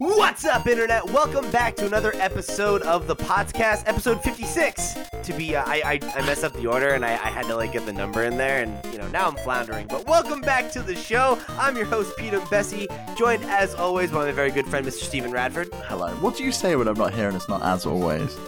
What's up, Internet? Welcome back to another episode of the podcast, episode 56. To be, uh, I, I, I messed up the order and I, I had to like get the number in there, and you know now I'm floundering. But welcome back to the show. I'm your host Peter Bessie, joined as always by my very good friend Mr. Stephen Radford. Hello. What do you say when I'm not here and it's not as always?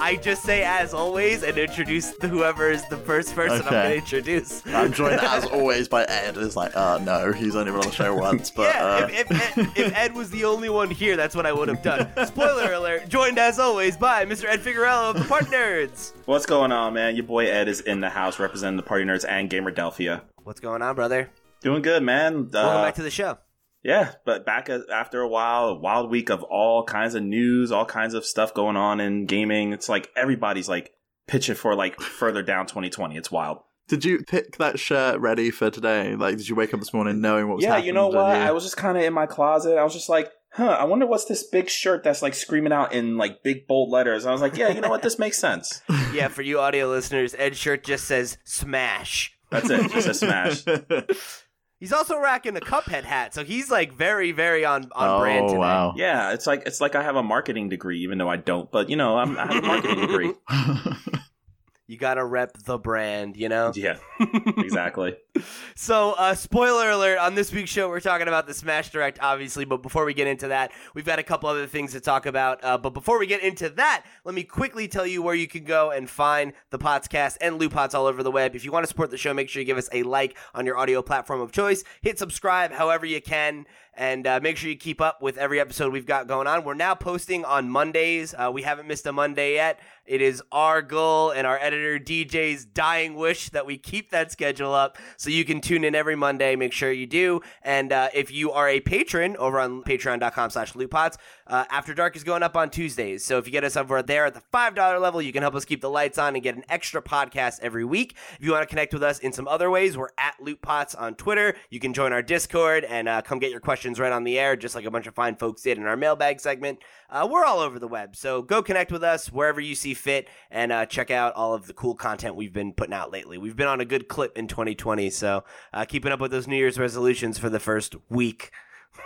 I just say as always and introduce the, whoever is the first person I'm going to introduce. I'm joined as always by Ed. It's like, uh, no, he's only been on the show once, but yeah, uh, if, if, Ed, if Ed was the only one here, that's what I would have done. Spoiler alert, joined as always by Mr. Ed Figueroa of the Part Nerds. What's going on, man? Your boy Ed is in the house representing the Party Nerds and Gamerdelphia. What's going on, brother? Doing good, man. Uh, Welcome back to the show. Yeah, but back after a while, a wild week of all kinds of news, all kinds of stuff going on in gaming. It's like everybody's like pitching for like further down 2020. It's wild. did you pick that shirt ready for today? Like, did you wake up this morning knowing what was Yeah, happening? you know what? you- I was just kind of in my closet. I was just like, huh, I wonder what's this big shirt that's like screaming out in like big bold letters. And I was like, yeah, you know what? This makes sense. Yeah, for you audio listeners, Ed's shirt just says smash. That's it. Just a smash. He's also rocking a Cuphead hat, so he's like very, very on, on oh, brand today. wow. Yeah, it's like it's like I have a marketing degree, even though I don't. But you know, I'm, I have a marketing degree. You gotta rep the brand, you know? Yeah, exactly. So, uh, spoiler alert on this week's show, we're talking about the Smash Direct, obviously. But before we get into that, we've got a couple other things to talk about. Uh, but before we get into that, let me quickly tell you where you can go and find the podcast and Loot Pots all over the web. If you want to support the show, make sure you give us a like on your audio platform of choice. Hit subscribe however you can. And uh, make sure you keep up with every episode we've got going on. We're now posting on Mondays. Uh, we haven't missed a Monday yet. It is our goal and our editor DJ's dying wish that we keep that schedule up so you can tune in every Monday. Make sure you do. And uh, if you are a patron over on patreon.com slash lootpots, uh, After Dark is going up on Tuesdays. So if you get us over there at the $5 level, you can help us keep the lights on and get an extra podcast every week. If you want to connect with us in some other ways, we're at Lootpots on Twitter. You can join our Discord and uh, come get your questions right on the air, just like a bunch of fine folks did in our mailbag segment. Uh, we're all over the web, so go connect with us wherever you see fit and uh, check out all of the cool content we've been putting out lately. We've been on a good clip in 2020, so uh, keeping up with those New Year's resolutions for the first week.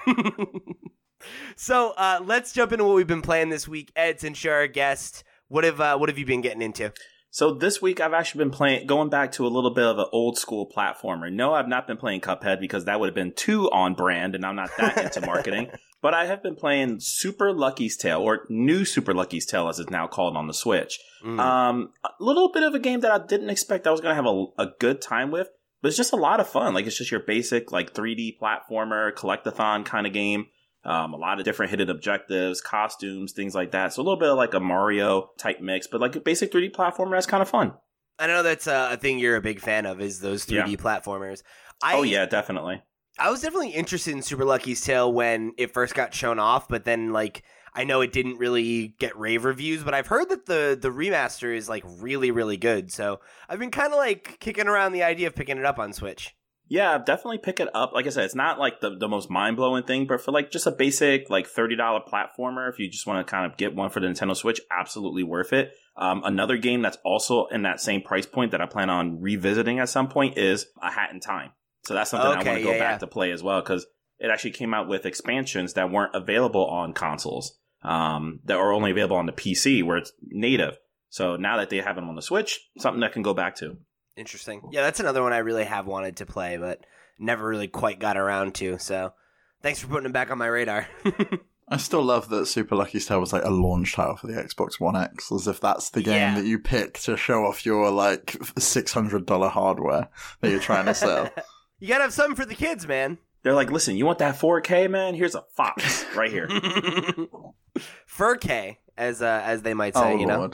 so uh, let's jump into what we've been playing this week. Ed, since you're our guest, what have uh, what have you been getting into? So this week I've actually been playing, going back to a little bit of an old school platformer. No, I've not been playing Cuphead because that would have been too on brand, and I'm not that into marketing. But I have been playing Super Lucky's Tale, or New Super Lucky's Tale, as it's now called on the Switch. Mm. Um, a little bit of a game that I didn't expect I was going to have a, a good time with, but it's just a lot of fun. Like it's just your basic like 3D platformer, collectathon kind of game. Um, a lot of different hidden objectives, costumes, things like that. So a little bit of like a Mario type mix, but like a basic 3D platformer that's kind of fun. I know that's a thing you're a big fan of is those 3D platformers. I, oh yeah, definitely. I was definitely interested in Super Lucky's Tale when it first got shown off, but then like I know it didn't really get rave reviews, but I've heard that the the remaster is like really really good. So I've been kind of like kicking around the idea of picking it up on Switch. Yeah, definitely pick it up. Like I said, it's not like the, the most mind blowing thing, but for like just a basic like thirty dollar platformer, if you just want to kind of get one for the Nintendo Switch, absolutely worth it. Um, another game that's also in that same price point that I plan on revisiting at some point is A Hat in Time. So that's something I want to go yeah, back yeah. to play as well because it actually came out with expansions that weren't available on consoles. Um, that are only available on the PC where it's native. So now that they have them on the Switch, something that can go back to. Interesting. Yeah, that's another one I really have wanted to play, but never really quite got around to. So thanks for putting it back on my radar. I still love that Super Lucky Tale was like a launch title for the Xbox One X, as if that's the game Yeah. that you pick to show off your like six hundred dollar hardware that you're trying to sell. you gotta have something for the kids, man. They're like, listen, you want that 4K, man? Here's a Fox right here. Fur K, as uh, as they might say, oh you know.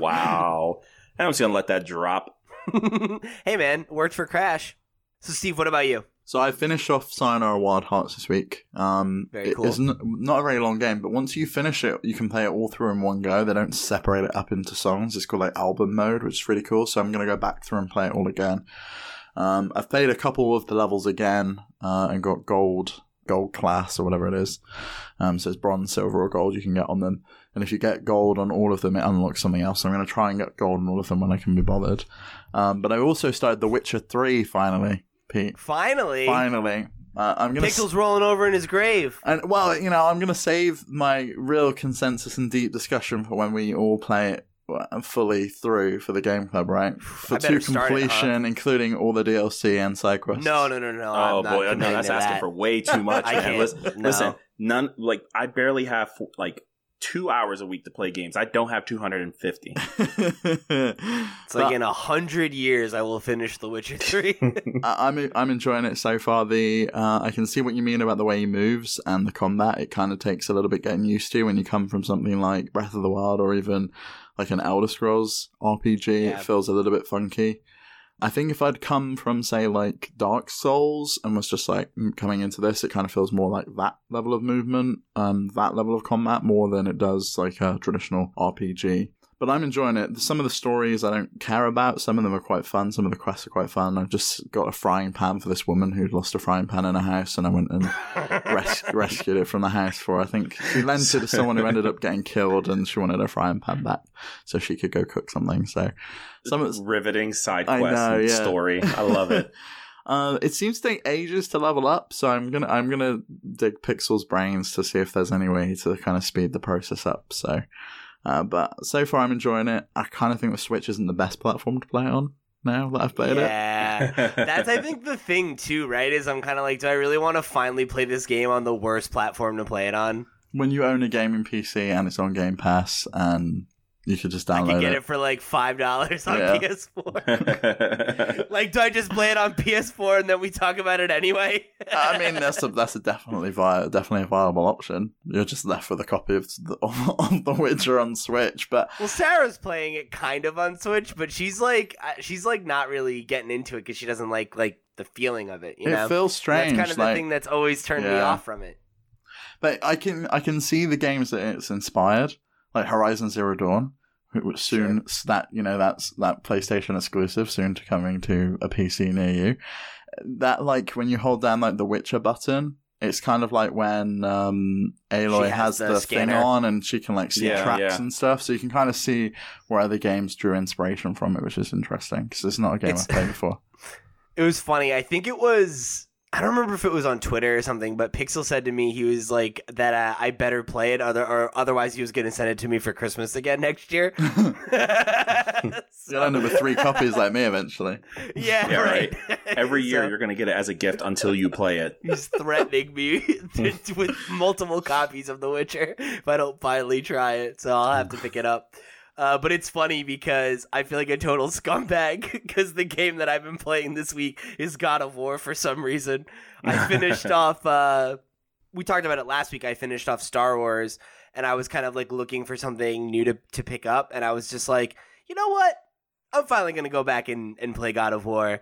wow. I'm just gonna let that drop. hey man, worked for Crash. So Steve, what about you? So I finished off Sayonara Wild Hearts this week. Um, Very cool. is n- not a very long game, but once you finish it, you can play it all through in one go. They don't separate it up into songs. It's called like album mode, which is really cool. So I'm going to go back through and play it all again. Um, I've played a couple of the levels again uh, and got gold, gold class or whatever it is. Um, so it's bronze, silver, or gold you can get on them. And if you get gold on all of them, it unlocks something else. So I'm going to try and get gold on all of them when I can be bothered. Um, but I also started The Witcher 3 finally, Pete. Finally, Finally. Uh, I'm gonna. Pixel's rolling over in his grave. And well, you know, I'm going to save my real consensus and deep discussion for when we all play it uh, fully through for the game club, right? For I better to start it, huh? completion, including all the DLC and side quests. No, no, no, no. Oh I'm not boy, no, committing that's asking that. for way too much. I man. can't. Listen, No. listen, none like I barely have like two hours a week to play games. I don't have 250. It's like in a hundred years, I will finish The Witcher Three. I- I'm I'm enjoying it so far. The uh, I can see what you mean about the way he moves and the combat. It kind of takes a little bit getting used to when you come from something like Breath of the Wild or even like an Elder Scrolls RPG. Yeah. It feels a little bit funky. I think if I'd come from say like Dark Souls and was just like coming into this, it kind of feels more like that level of movement and that level of combat more than it does like a traditional RPG. But I'm enjoying it. Some of the stories I don't care about. Some of them are quite fun. Some of the quests are quite fun. I've just got a frying pan for this woman who'd lost a frying pan in her house, and I went and res- rescued it from the house for. her. I think she lent it to someone who ended up getting killed, and she wanted her frying pan back so she could go cook something. So some of Riveting side quest know, yeah. story. I love it. Uh, it seems to take ages to level up, so I'm gonna I'm gonna dig Pixel's brains to see if there's any way to kind of speed the process up. So, uh, but so far I'm enjoying it. I kind of think the Switch isn't the best platform to play it on now that I've played it. yeah, that's I think the thing too, right? Is I'm kind of like, do I really want to finally play this game on the worst platform to play it on? When you own a gaming PC and it's on Game Pass, and you could just download it. I can get it. it for like five dollars on Yeah. PS4. like, do I just play it on PS4 and then we talk about it anyway? I mean, that's a that's a definitely vi- definitely a viable option. You're just left with a copy of the, of the Witcher on Switch, but Well, Sarah's playing it kind of on Switch, but she's like, uh, she's like not really getting into it because she doesn't like like the feeling of it. You it know, feels strange. that's kind of like, the thing that's always turned me off from it. But I can I can see the games that it's inspired, like Horizon Zero Dawn, soon that you know that's that PlayStation exclusive, soon to coming to a PC near you. That like when you hold down like the Witcher button, it's kind of like when um, Aloy has has the the, thing on and she can like see Yeah, tracks yeah. and stuff, so you can kind of see where other games drew inspiration from it, which is interesting because it's not a game It's- I've played before. It was funny. I think it was. I don't remember if it was on Twitter or something, but Pixel said to me he was like that. Uh, I better play it, other or otherwise he was going to send it to me for Christmas again next year. You'll end up with three copies like me eventually. yeah, Yeah, right. Every year So you're going to get it as a gift until you play it. he's threatening me with multiple copies of The Witcher if I don't finally try it. So I'll have to pick it up. Uh, but it's funny because I feel like a total scumbag because the game that I've been playing this week is God of War for some reason. I finished off. Uh, we talked about it last week. I finished off Star Wars, and I was kind of like looking for something new to to pick up, and I was just like, you know what? I'm finally gonna go back and, and play God of War,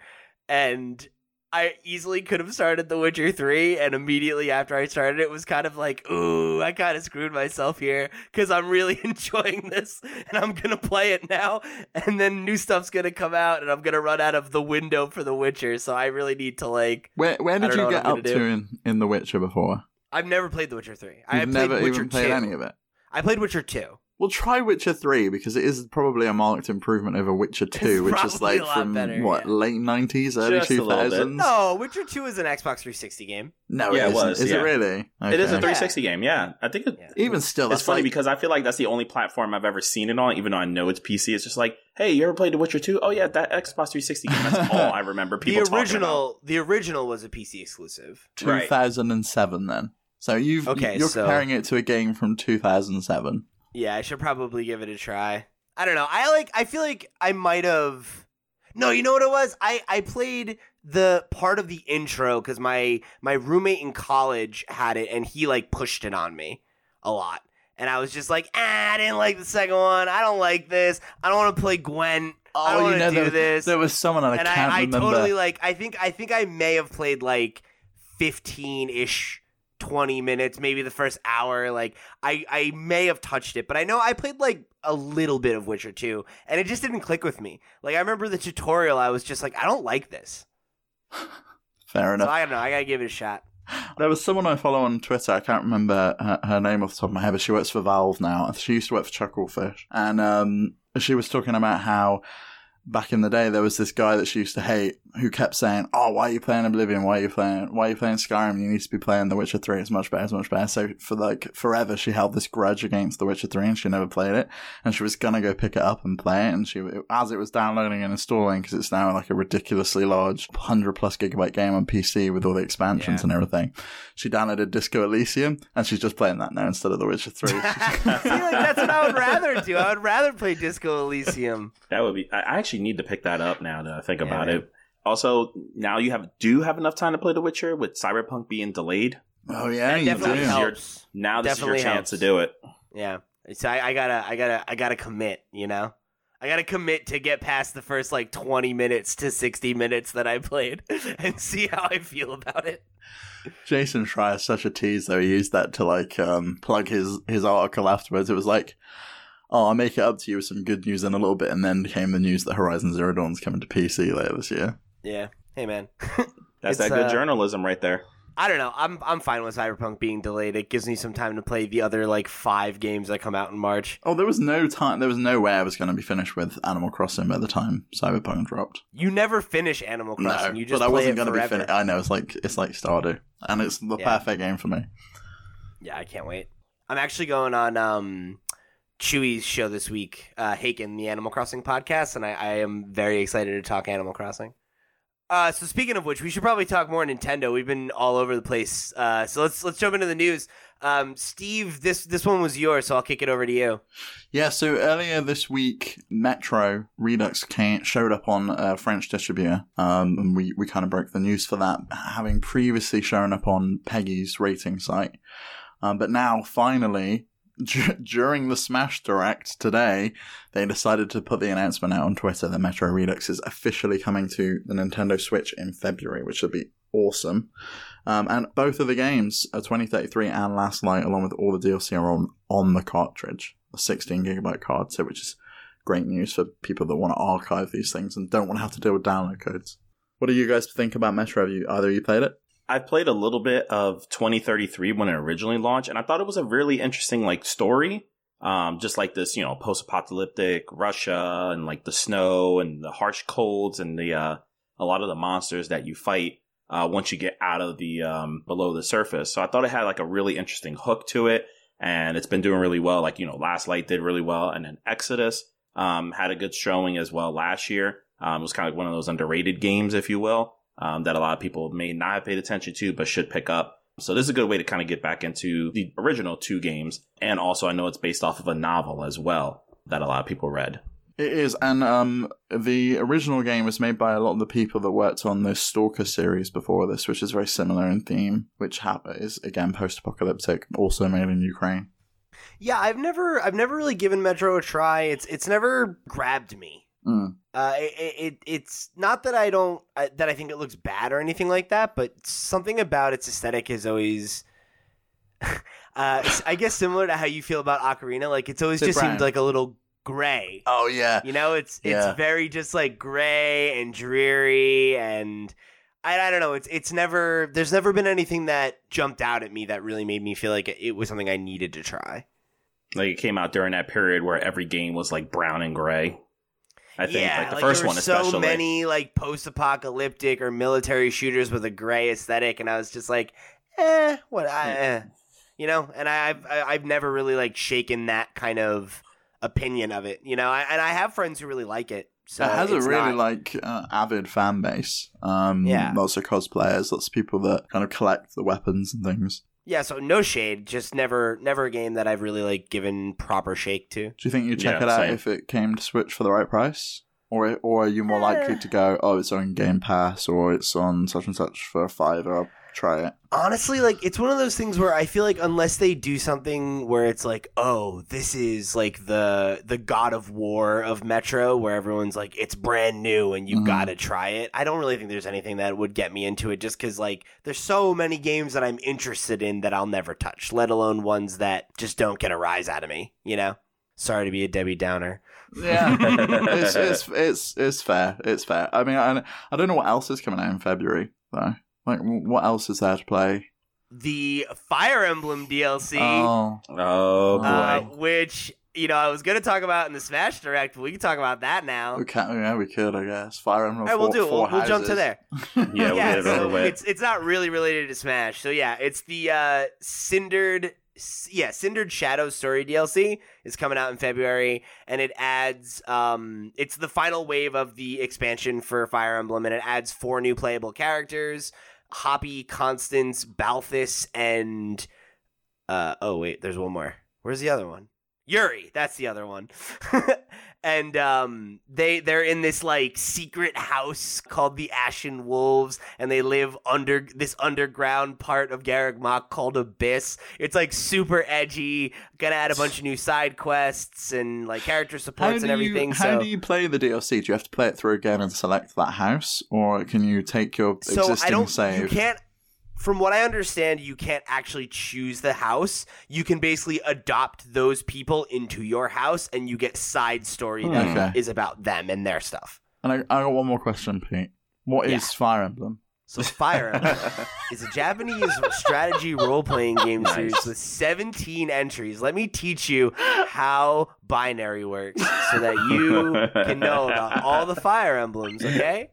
and I easily could have started The Witcher 3, and immediately after I started it was kind of like, ooh, I kind of screwed myself here because I'm really enjoying this, and I'm gonna play it now, and then new stuff's gonna come out, and I'm gonna run out of the window for The Witcher, so I really need to like. Where where did you get up gonna in, in The Witcher before? I've never played The Witcher 3. I You've played never Witcher even played 2. any of it. I played Witcher 2. Well, try Witcher 3 because it is probably a marked improvement over Witcher 2, which is like from better, what, yeah. late 90s, early Just a little bit. 2000s? No, Witcher 2 is an Xbox 360 game. No, Yeah, it it isn't. was, Is yeah. it really? It is a Okay. 360 game, yeah. I think it, Yeah. Even still, it's funny like, because I feel like that's the only platform I've ever seen it on, even though I know it's PC. It's just like, hey, you ever played The Witcher 2? Oh, yeah, that Xbox 360 game. That's all I remember people the talking about. original, the original was a PC exclusive. Right. 2007 then. So you've Okay, you're so- comparing it to a game from 2007. Yeah, I should probably give it a try. I don't know. I like. I feel like I might have. No, you know what it was. I I played the part of the intro because my my roommate in college had it and he like pushed it on me a lot. And I was just like, ah, I didn't like the second one. I don't like this. I don't want to play Gwent. I don't want to do there, this. there was someone and I and can't I, I remember. totally like I think I think I may have played like 15 ish 20 minutes maybe the first hour like I I may have touched it but I know I played like a little bit of Witcher 2 and it just didn't click with me like I remember the tutorial I was just like I don't like this Fair so enough. I don't know I got to give it a shot There was someone I follow on Twitter. I can't remember her, her name off the top of my head, but she works for Valve now. She used to work for Chucklefish, and um, she was talking about how back in the day, there was this guy that she used to hate who kept saying, "Oh, why are you playing Oblivion? Why are you playing? Why are you playing Skyrim? You need to be playing The Witcher Three. It's much better. It's much better." So for like forever, she held this grudge against The Witcher Three, and she never played it. And she was gonna go pick it up and play it, and she, as it was downloading and installing, because it's now like a ridiculously large, hundred plus gigabyte game on PC with all the expansions Yeah. and everything, she downloaded Disco Elysium, and she's just playing that now instead of The Witcher Three. See, like that's what I would rather do. I would rather play Disco Elysium. That would be. I I actually need to pick that up now that I think Yeah, about man. it. Also, now you have do have enough time to play The Witcher with Cyberpunk being delayed. oh yeah, That you definitely do. help. helps. Now this Definitely is your helps. chance to do it. Yeah. So I, I gotta, I gotta, I gotta commit. You know, I gotta commit to get past the first like twenty minutes to sixty minutes that I played and see how I feel about it. Jason Schreier is such a tease though. He used that to like um, plug his his article afterwards. It was like, "Oh, I'll make it up to you with some good news in a little bit," and then came the news that Horizon Zero Dawn's coming to PC later this year. Yeah. Hey man. That's It's, that good uh, journalism right there. I don't know. I'm I'm fine with Cyberpunk being delayed. It gives me some time to play the other like five games that come out in March. Oh, there was no time. There was no way I was going to be finished with Animal Crossing by the time Cyberpunk dropped. You never finish Animal Crossing. no, you just but I play wasn't going to be forever. finished. I know it's like it's like Stardew, and it's the Yeah. perfect game for me. Yeah, I can't wait. I'm actually going on um Chewy's show this week, uh Haken, the Animal Crossing podcast, and I, I am very excited to talk Animal Crossing. Uh so speaking of which, we should probably talk more Nintendo. We've been all over the place. Uh so let's let's jump into the news. Um Steve, this this one was yours, so I'll kick it over to you. Yeah, so earlier this week, Metro Redux came, showed up on a French distributor, um, and we, we kind of broke the news for that, having previously shown up on PEGI's rating site. Um, but now, finally, d- during the Smash Direct today, they decided to put the announcement out on Twitter that Metro Redux is officially coming to the Nintendo Switch in February, which would be awesome. Um, and both of the games, uh, 2033 and Last Light, along with all the DLC, are on, on the cartridge, a 16 gigabyte card, so which is great news for people that want to archive these things and don't want to have to deal with download codes. What do you guys think about Metro? Have you either you played it? I played a little bit of 2033 when it originally launched, and I thought it was a really interesting like story. Um, just like this, you know, post-apocalyptic Russia and like the snow and the harsh colds and the uh, a lot of the monsters that you fight uh, once you get out of the um, below the surface. So I thought it had like a really interesting hook to it, and it's been doing really well. Like you know, Last Light did really well, and then Exodus um, had a good showing as well last year. Um, it was kind of like one of those underrated games, if you will, um, that a lot of people may not have paid attention to, but should pick up. So this is a good way to kind of get back into the original two games, and also I know it's based off of a novel as well that a lot of people read. It is, and um, the original game was made by a lot of the people that worked on the Stalker series before this, which is very similar in theme, which ha- is again post-apocalyptic, also made in Ukraine. Yeah, I've never I've never really given Metro a try. It's it's never grabbed me. Mm. Uh, it, it it's not that I don't uh, that I think it looks bad or anything like that, but something about its aesthetic is always, uh, I guess similar to how you feel about Ocarina. Like it's always It's just brown. seemed like a little gray. Oh yeah, You know, it's Yeah. it's very just like gray and dreary, and I, I don't know. It's it's never there's never been anything that jumped out at me that really made me feel like it was something I needed to try. Like it came out during that period where every game was like brown and gray. I think yeah, like the like, first there were one so many like post-apocalyptic or military shooters with a gray aesthetic, and I was just like, eh, what? I, eh. You know, and I, I've I- I've never really like shaken that kind of opinion of it. You know, I, and I have friends who really like it. So it has a really not- like uh, avid fan base. Um, Yeah. lots of cosplayers, lots of people that kind of collect the weapons and things. Yeah, so no shade, just never never a game that I've really like given proper shake to. Do you think you'd check Yeah, it out same. if it came to Switch for the right price? Or, or are you more likely Eh. to go, oh, it's on Game Pass or it's on such and such for a fiver, I'll try it? Honestly, like it's one of those things where I feel like unless they do something where it's like, oh, this is like the the God of War of Metro, where everyone's like, it's brand new and you've Mhm. got to try it. I don't really think there's anything that would get me into it, just because like there's so many games that I'm interested in that I'll never touch, let alone ones that just don't get a rise out of me. You know. Sorry to be a Debbie Downer. Yeah, it's, it's it's it's fair. It's fair. I mean, I, I don't know what else is coming out in February though. Like, what else is there to play? The Fire Emblem DLC. Oh, Oh boy. uh, which you know, I was going to talk about in the Smash Direct, but we can talk about that now. We can, yeah, we could, I guess. Fire Emblem. All right, we'll four, do it. We'll, we'll jump to houses. there. Yeah, we'll get it so over with. It's it's not really related to Smash. So yeah, it's the uh Cindered yeah, Cindered Shadows story DLC is coming out in February and it adds um it's the final wave of the expansion for Fire Emblem and it adds four new playable characters, Hapi, Constance, Balthus and uh oh wait, there's one more. Where's the other one? Yuri, that's the other one. and um they they're in this like secret house called the Ashen Wolves and they live under this underground part of Garreg Mach called Abyss. It's like super edgy, gonna add a bunch of new side quests and like character supports and everything. you, how so do you play the DLC? Do you have to play it through again and select that house, or can you take your so existing I don't save? you can't from what I understand, you can't actually choose the house. You can basically adopt those people into your house, and you get side story hmm. that Okay. is about them and their stuff. And I, I got one more question, Pete. What is Yeah. Fire Emblem? So Fire Emblem is a Japanese strategy role-playing game Nice. series with 17 entries. Let me teach you how binary works so that you can know about all the Fire Emblems, okay?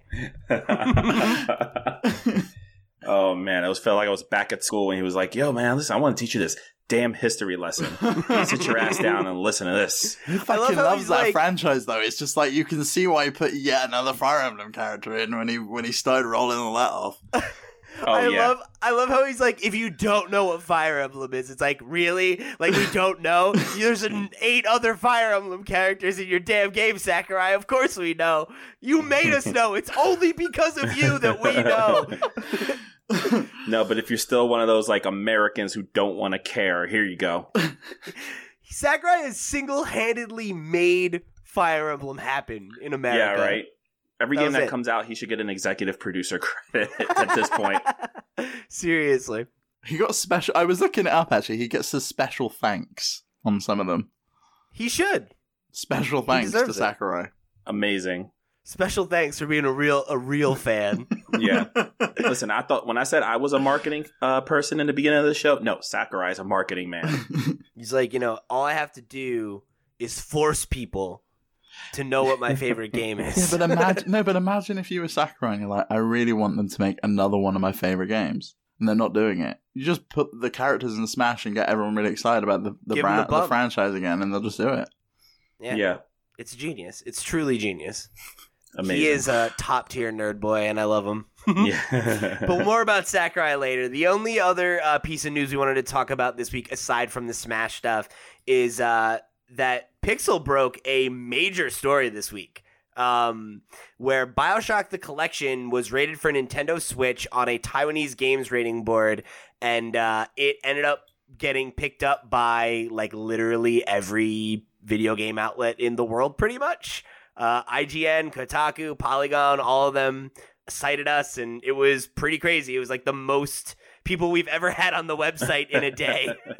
oh man, I was felt like I was back at school when he was like, "Yo, man, listen, I want to teach you this damn history lesson. Sit your ass down and listen to this." He love fucking how loves that like- franchise, though. It's just like you can see why he put yet another Fire Emblem character in when he when he started rolling all that off. Oh I yeah, love I love how he's like, if you don't know what Fire Emblem is, it's like, really? Like we don't know? There's an eight other Fire Emblem characters in your damn game, Sakurai. Of course we know. You made us know. It's only because of you that we know. no, but if you're still one of those like Americans who don't want to care, here you go. Sakurai has single-handedly made Fire Emblem happen in America. Yeah, right. Every That game that it. comes out, he should get an executive producer credit at this point. Seriously. he got special. I was looking it up actually. He gets a special thanks on some of them. He should. Special thanks to deserves it. Sakurai. Amazing. Special thanks for being a real a real fan. Yeah. Listen, I thought when I said I was a marketing uh, person in the beginning of the show, no, Sakurai's a marketing man. He's like, you know, all I have to do is force people to know what my favorite game is. Yeah, but imagine no, but imagine if you were Sakurai and you're like, I really want them to make another one of my favorite games, and they're not doing it. You just put the characters in Smash and get everyone really excited about the the, Give 'em brand, the the, bump. franchise again, and they'll just do it. yeah, yeah. it's genius. It's truly genius. Amazing. He is a top tier nerd boy, and I love him. yeah. but more about Sakurai later. The only other uh, piece of news we wanted to talk about this week, aside from the Smash stuff, is uh, that Pixel broke a major story this week. Um, where Bioshock the Collection was rated for Nintendo Switch on a Taiwanese games rating board, and uh, it ended up getting picked up by like literally every video game outlet in the world, pretty much. Uh, IGN, Kotaku, Polygon, all of them cited us, and it was pretty crazy. It was like the most people we've ever had on the website in a day.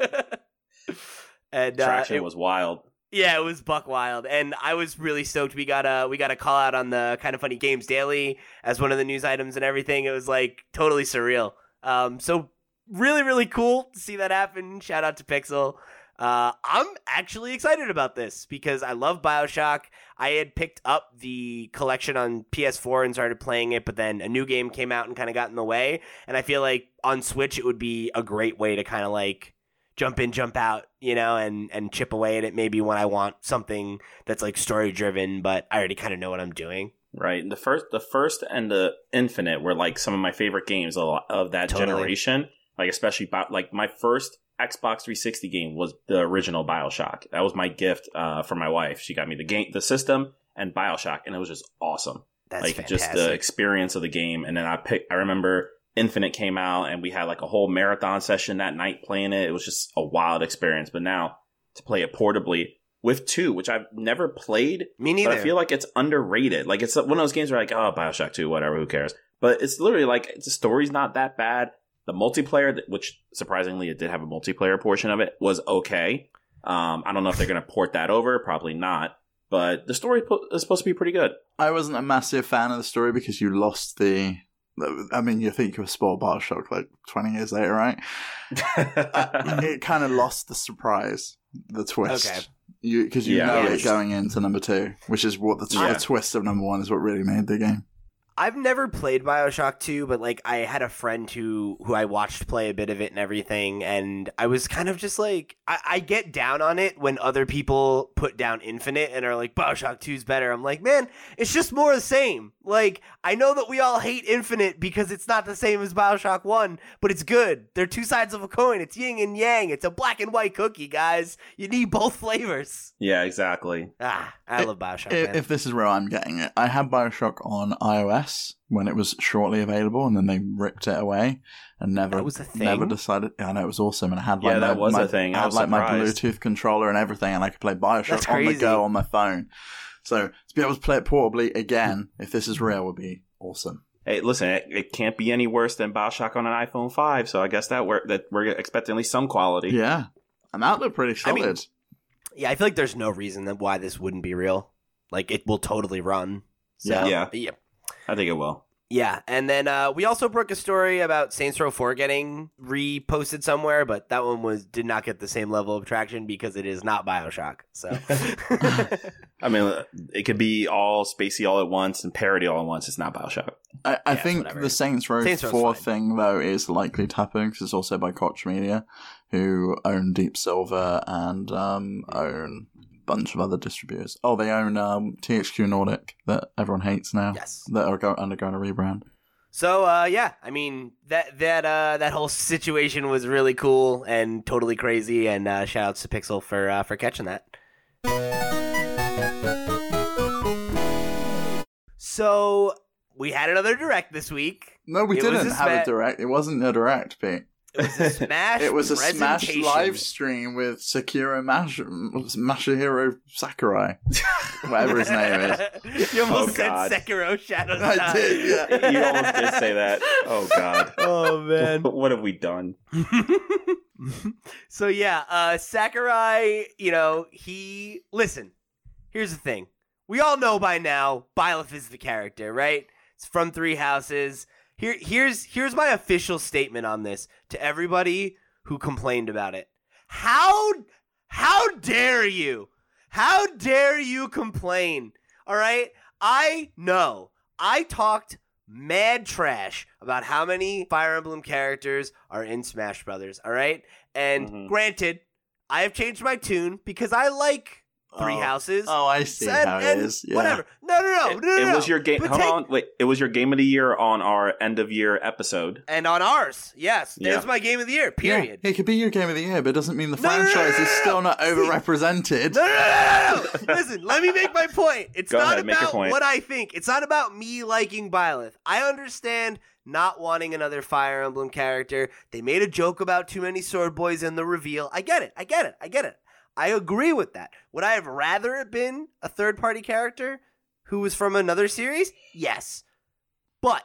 and uh, Traction it- was wild. Yeah, it was buck wild, and I was really stoked. We got a we got a call out on the kind of funny games daily as one of the news items and everything. It was like totally surreal. Um, so really really cool to see that happen. Shout out to Pixel. Uh, I'm actually excited about this because I love Bioshock. I had picked up the collection on PS4 and started playing it, but then a new game came out and kind of got in the way. And I feel like on Switch it would be a great way to kind of like jump in, jump out, you know, and and chip away at it. Maybe when I want something that's like story driven, but I already kind of know what I'm doing. Right. The first, the first, and the Infinite were like some of my favorite games of, that Totally. generation. Like especially, like my first Xbox 360 game was the original Bioshock. That was my gift uh, for my wife. She got me the game, the system, and Bioshock, and it was just awesome. That's like fantastic. just the experience of the game. And then I picked. I remember Infinite came out, and we had like a whole marathon session that night playing it. It was just a wild experience. But now to play it portably with two, which I've never played, Me neither. but I feel like it's underrated. Like it's one of those games where like, oh, Bioshock Two, whatever, who cares? But it's literally like the story's not that bad. The multiplayer, which surprisingly it did have a multiplayer portion of it, was okay. Um, I don't know if they're going to port that over. Probably not. But the story po- is supposed to be pretty good. I wasn't a massive fan of the story because you lost the. I mean, you think you were spoiled Bioshock like 20 years later, right? Uh, it kind of lost the surprise, the twist. Okay. because you, Yeah, know yeah, it going into number two, which is what the, Yeah. the twist of number one is what really made the game. I've never played BioShock 2, but like I had a friend who who I watched play a bit of it and everything, and I was kind of just like I, I get down on it when other people put down Infinite and are like BioShock 2's better. I'm like, man, it's just more of the same. Like I know that we all hate Infinite because it's not the same as BioShock 1, but it's good. They're two sides of a coin. It's yin and yang. It's a black and white cookie, guys. You need both flavors. Yeah, exactly. Ah, I It- love BioShock. If, man. if this is where I'm getting it, I had Bioshock on iOS when it was shortly available, and then they ripped it away and never That was a thing? never decided. I know it was awesome, and I had like Yeah, that my, was my- a thing. I I had was like my. Bluetooth controller and everything, and I could play Bioshock on the go on my phone. So to be able to play it portably again, if this is real, would be awesome. Hey, listen, it, it can't be any worse than Bioshock on an iPhone 5, so I guess that we're, that we're expecting at least some quality. Yeah, and that looked pretty I solid. mean, Yeah, I feel like there's no reason that why this wouldn't be real. Like it will totally run. So, Yeah. Yeah. yeah. I think it will. Yeah, and then uh, we also broke a story about Saints Row 4 getting reposted somewhere, but that one was did not get the same level of traction because it is not BioShock. So I mean, it could be all spacey all at once and parody all at once. It's not Bioshock. I, I Yeah, think whatever. the Saints Row Saints 4 fine. thing, though, is likely to happen because it's also by Koch Media, who own Deep Silver and um, own a bunch of other distributors. Oh, they own um, THQ Nordic that everyone hates now, yes. that are go- undergoing a rebrand. So uh, yeah, I mean that that uh, that whole situation was really cool and totally crazy, and uh, shout outs to Pixel for uh, for catching that. So we had another direct this week. No, we It didn't have sma- a direct. It wasn't a direct, Pete. It was a Smash. It was a Smash live stream with Sakura Mash- Masahiro Sakurai, whatever his name is. you almost Oh, said God. Sekiro Shadows. I did, yeah. You almost did say that. Oh, God. Oh man. what have we done? so yeah, uh Sakurai, you know, he listen, here's the thing. We all know by now Byleth is the character, right? It's from Three Houses. Here here's here's my official statement on this to everybody who complained about it. How how dare you? How dare you complain? All right? I know. I talked mad trash about how many Fire Emblem characters are in Smash Brothers, all right? And Mhm. granted, I have changed my tune because I like Three Oh. Houses. Oh, I see and- how it and is. Yeah. Whatever. No, no, no, it, no, no, it no. was your game. But Hold take- on, wait. It was your game of the year on our end of year episode. And on ours, yes, there's Yeah. my game of the year. Period. Yeah, it could be your game of the year, but it doesn't mean the No, no, no, franchise no, is still not overrepresented. No, no, no, no, no, no. Listen, let me make my point. It's Go not ahead, about point. what I think. It's not about me liking Byleth. I understand not wanting another Fire Emblem character. They made a joke about too many sword boys in the reveal. I get it. I get it. I get it. I agree with that. Would I have rather it been a third party character who was from another series? Yes. But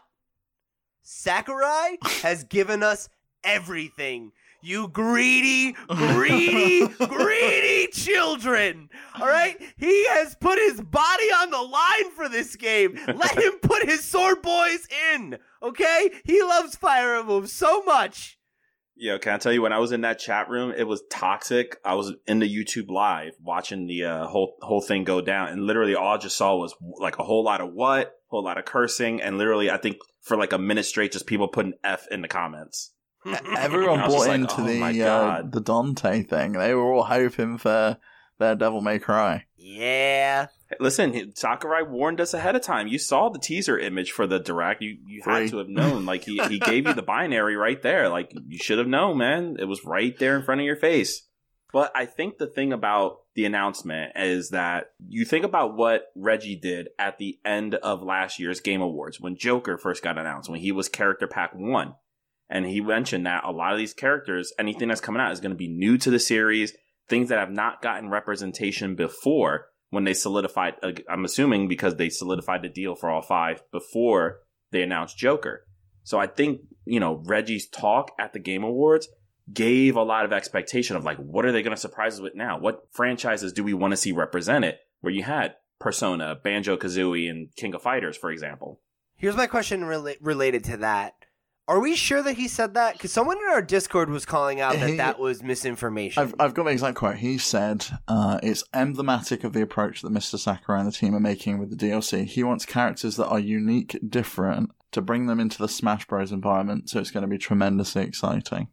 Sakurai has given us everything. You greedy, greedy, greedy children. All right? He has put his body on the line for this game. Let him put his sword boys in. Okay? He loves Fire Emblem so much. Yo, can I tell you when I was in that chat room, it was toxic. I was in the YouTube live watching the uh, whole whole thing go down, and literally all I just saw was like a whole lot of what, whole lot of cursing, and literally I think for like a minute straight, just people putting f in the comments. Everyone bought like, into oh the uh, the Dante thing. They were all hoping for their Devil May Cry. yeah. Listen, Sakurai warned us ahead of time. You saw the teaser image for the direct. You you Free. had to have known. Like he he gave you the binary right there. Like you should have known, man. It was right there in front of your face. But I think the thing about the announcement is that you think about what Reggie did at the end of last year's Game Awards when Joker first got announced, when he was character pack one. And he mentioned that a lot of these characters, anything that's coming out is going to be new to the series, things that have not gotten representation before when they solidified, uh, I'm assuming because they solidified the deal for all five before they announced Joker. So I think, you know, Reggie's talk at the Game Awards gave a lot of expectation of like, what are they going to surprise us with now? What franchises do we want to see represented? Where you had Persona, Banjo Kazooie, and King of Fighters, for example. Here's my question rela- related to that. Are we sure that he said that? Because someone in our Discord was calling out that He- that was misinformation. I've, I've got the exact quote. He said, uh, it's emblematic of the approach that Mr. Sakurai and the team are making with the DLC. He wants characters that are unique, different, to bring them into the Smash Bros. environment, so it's going to be tremendously exciting.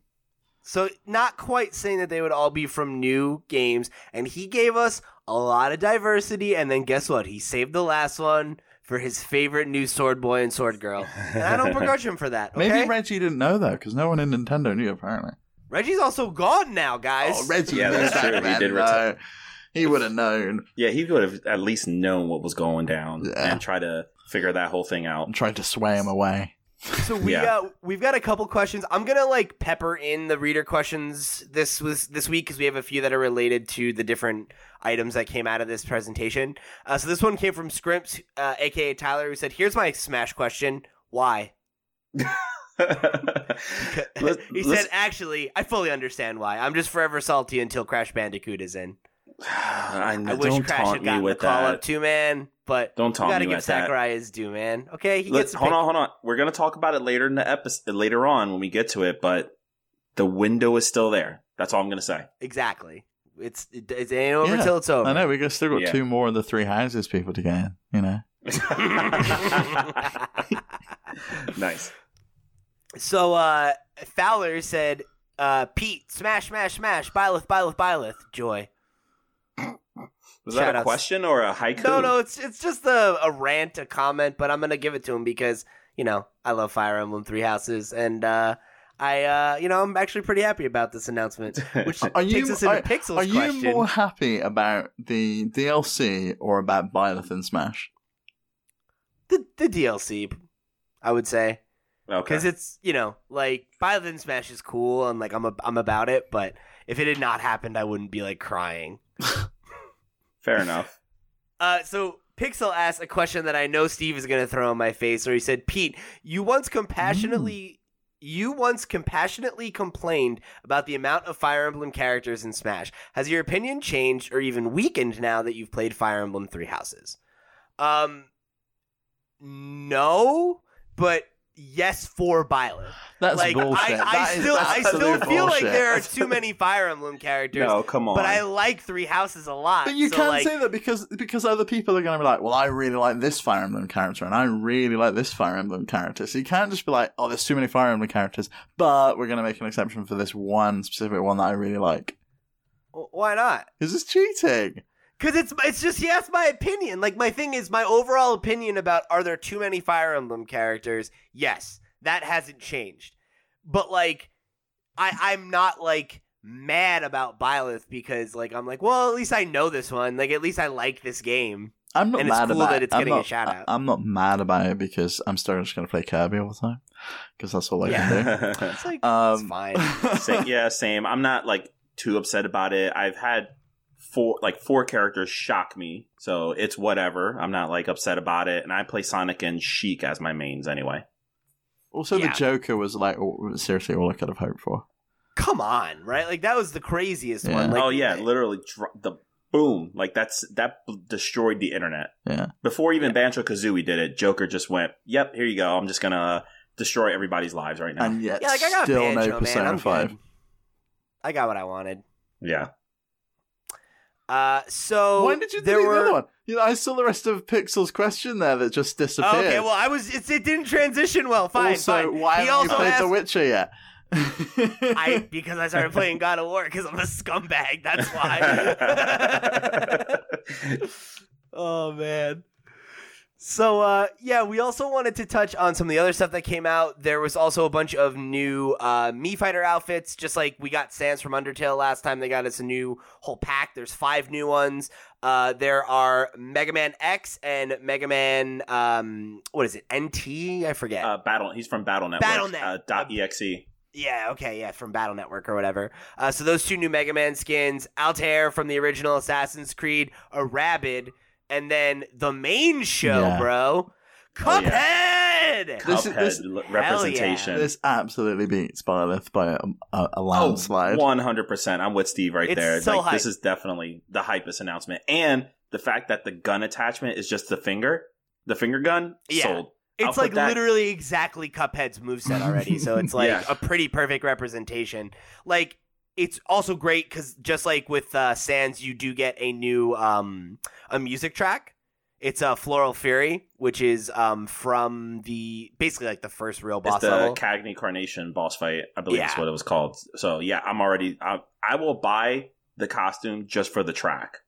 So not quite saying that they would all be from new games, and he gave us a lot of diversity. And then guess what? He saved the last one for his favorite new sword boy and sword girl, and I don't begrudge him for that. Okay? Maybe Reggie didn't know, though, because no one in Nintendo knew, apparently. Reggie's also gone now, guys. Oh, Reggie Yeah, that's true. He did though. retire. He would have known Yeah, he would have at least known what was going down Yeah. and try to figure that whole thing out. and tried to sway him away. So we Yeah. got we've got a couple questions. I'm gonna like pepper in the reader questions this was this week because we have a few that are related to the different items that came out of this presentation. Uh, so this one came from Scrimps, uh, aka Tyler, who said, "Here's my Smash question: Why?" Let's- he let's- said, "Actually, I fully understand why. I'm just forever salty until Crash Bandicoot is in. I, I wish don't Crash taunt had me gotten the call that. up too, man. But Don't you taunt gotta give with that. Sakurai his due, man. Okay, he Let's gets hold pick- on, hold on. We're gonna talk about it later in the episode, later on when we get to it. But the window is still there. That's all I'm gonna say. exactly. It's it, it ain't over Yeah, till it's over. I know, we got still got Yeah. two more of the three houses people to get in, you know? nice. So uh Fowler said, uh, Pete, smash, smash, smash, Byleth, Byleth, Byleth, joy. Was that a Shoutouts. question or a haiku? No, no, it's it's just a, a rant, a comment, but I'm gonna give it to him because, you know, I love Fire Emblem Three Houses and uh I uh you know, I'm actually pretty happy about this announcement. Which Are you- takes us into are- Pixel's Are you question. more happy about the DLC or about Byleth and Smash? The the DLC, I would say. Okay. Because it's you know like Byleth and Smash is cool and like I'm a, I'm about it, but if it had not happened, I wouldn't be like crying. Fair enough. Uh, so Pixel asked a question that I know Steve is going to throw in my face, where he said, "Pete, you once compassionately." You once compassionately complained about the amount of Fire Emblem characters in Smash. Has your opinion changed or even weakened now that you've played Fire Emblem Three Houses? Um, no, but yes for Byleth. That's like bullshit. I, I That is still, I still absolute feel like there are too many Fire Emblem characters. No, come on. But I like Three Houses a lot. But you so, can't like, say that because because other people are going to be like, well, I really like this Fire Emblem character and I really like this Fire Emblem character. So you can't just be like, oh, there's too many Fire Emblem characters, but we're going to make an exception for this one specific one that I really like. why not? This is cheating. Because it's it's just he asked my opinion. Like my thing is my overall opinion about are there too many Fire Emblem characters? Yes, that hasn't changed. But like, I I'm not like mad about Byleth because like I'm like well at least I know this one. Like at least I like this game. I'm not And it's mad cool about that it's I'm getting a not, shout out. I'm not mad about it because I'm still just going to play Kirby all the time because that's all I can do. It's like Um, it's fine. Sa- yeah, same. I'm not like too upset about it. I've had four like four characters shock me, so it's whatever. I'm not like upset about it, and I play Sonic and Sheik as my mains anyway. Also, Yeah. the Joker was like all- seriously all I could have hoped for. Come on, right? Like that was the craziest Yeah. one. Like, oh yeah, literally dro- the boom like that's that b- destroyed the internet. Yeah. Before even Banjo Kazooie did it, Joker just went, "Yep, here you go. I'm just gonna destroy everybody's lives right now." And yet, yeah, like I got still Banjo, no man. Persona I'm 5. good. I got what I wanted. yeah. Uh, so Why did you there delete were... the other one? You know, I saw the rest of Pixel's question there that just disappeared. Oh, okay, well, I was. It's, it didn't transition well. Fine, also, fine. why he haven't you played asked, The Witcher yet? I because I started playing God of War because I'm a scumbag. That's why. oh man. So uh, yeah, we also wanted to touch on some of the other stuff that came out. There was also a bunch of new uh, Mii Fighter outfits, just like we got Sans from Undertale last time. They got us a new whole pack. There's five new ones. Uh, there are Mega Man X and Mega Man. Um, what is it? NT? I forget. uh, Battle. He's from Battle Network. Battle.net. Uh, dot exe. Yeah, okay, yeah, from Battle Network or whatever. Uh, so those two new Mega Man skins, Altair from the original Assassin's Creed, a Rabbid, and then the main show, Yeah. bro, Oh, Cuphead. This is- Cuphead this- l- representation. this absolutely beats Byleth by a, a, a Oh, landslide. 100%. I'm with Steve right It's there. so like this is definitely the hypest announcement. And the fact that the gun attachment is just the finger, the finger gun, Yeah. sold. It's I'll like literally exactly Cuphead's moveset already. So it's like Yeah. a pretty perfect representation. Like it's also great because just like with uh, Sans, you do get a new um, a music track. It's a uh, Floral Fury, which is um, from the basically like the first real boss it's the level. Cagney Carnation boss fight. I believe is what it was called. So yeah, I'm already. I, I will buy the costume just for the track.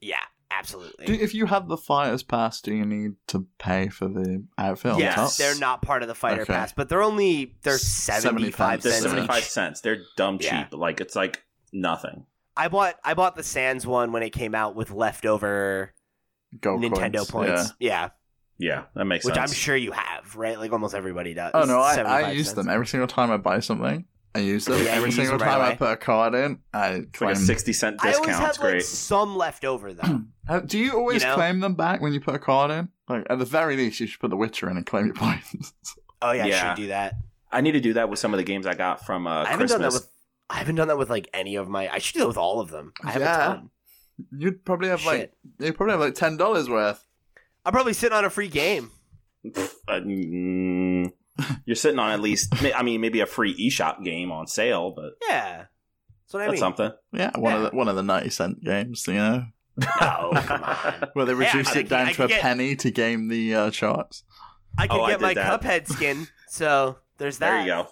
yeah, absolutely. Do, if you have the fighters pass, do you need to pay for the outfit on yes, top? they're not part of the fighter Okay. pass, but they're only they're seventy five 75 They're cents. cents. seventy five cents. They're dumb cheap. Yeah. Like it's like nothing. I bought I bought the Sans one when it came out with leftover Gold Nintendo coins, points. yeah. Yeah. Yeah, that makes which sense. Which I'm sure you have, right? Like almost everybody does. Oh no, I, I use cents. them every single time I buy something. I use them Yeah, every single them right time I put a card in. I It's like claim. a sixty cent discount. I always have It's like great. some left over though. Do you always You know? claim them back when you put a card in? Like at the very least, you should put the Witcher in and claim your points. oh yeah, I should do that. I need to do that with some of the games I got from uh, I Christmas. done that with. I haven't done that with like any of my. I should do that with all of them. I have Yeah. a ton. You'd probably have like Shit. you probably have like ten dollars worth. I'm probably sitting on a free game. Pff, uh, mm, you're sitting on at least. I mean, maybe a free eShop game on sale, but Yeah, that's what I that's mean. something. Yeah, one Yeah. of the one of the ninety cent games, you know, No, come on. where they Hey, I reduced could- it down I to a get- penny to game the uh, charts. I can Oh, get did my that. Cuphead skin, so there's that. There you go.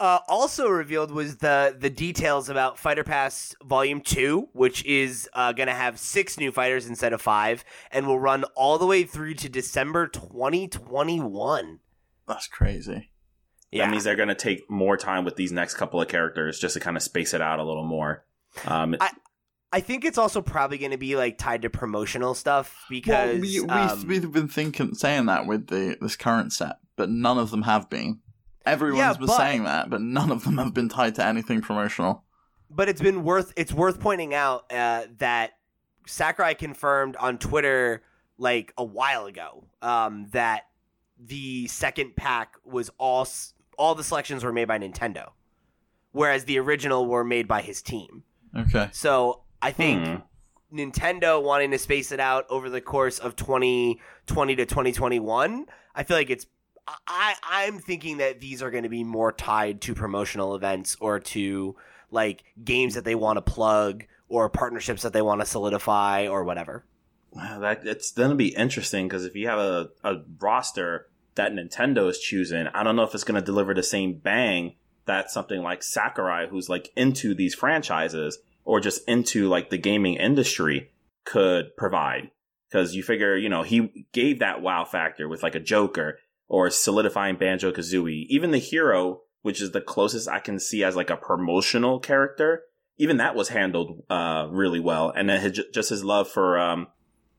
Uh, also revealed was the the details about Fighter Pass Volume Two, which is uh, going to have six new fighters instead of five, and will run all the way through to December 2021. That's crazy. Yeah, That means they're going to take more time with these next couple of characters just to kind of space it out a little more. Um, I- I think it's also probably going to be like tied to promotional stuff because well, we, we, um, we've been thinking saying that with the this current set, but none of them have been. Everyone's Yeah, been but- saying that, but none of them have been tied to anything promotional. but it's been worth it's worth pointing out uh, that Sakurai confirmed on Twitter like a while ago um, that the second pack was all all the selections were made by Nintendo, whereas the original were made by his team. Okay. So I think hmm. Nintendo wanting to space it out over the course of 2020 to 2021, I feel like it's I I'm thinking that these are going to be more tied to promotional events or to like games that they want to plug or partnerships that they want to solidify or whatever. Wow, that it's going to be interesting because if you have a, a roster that Nintendo is choosing, I don't know if it's going to deliver the same bang that something like Sakurai, who's like into these franchises or just into like the gaming industry, could provide. Because you figure, you know, he gave that wow factor with like a Joker or solidifying Banjo Kazooie, even the hero, which is the closest I can see as like a promotional character. Even that was handled uh, really well, and then his, just his love for um,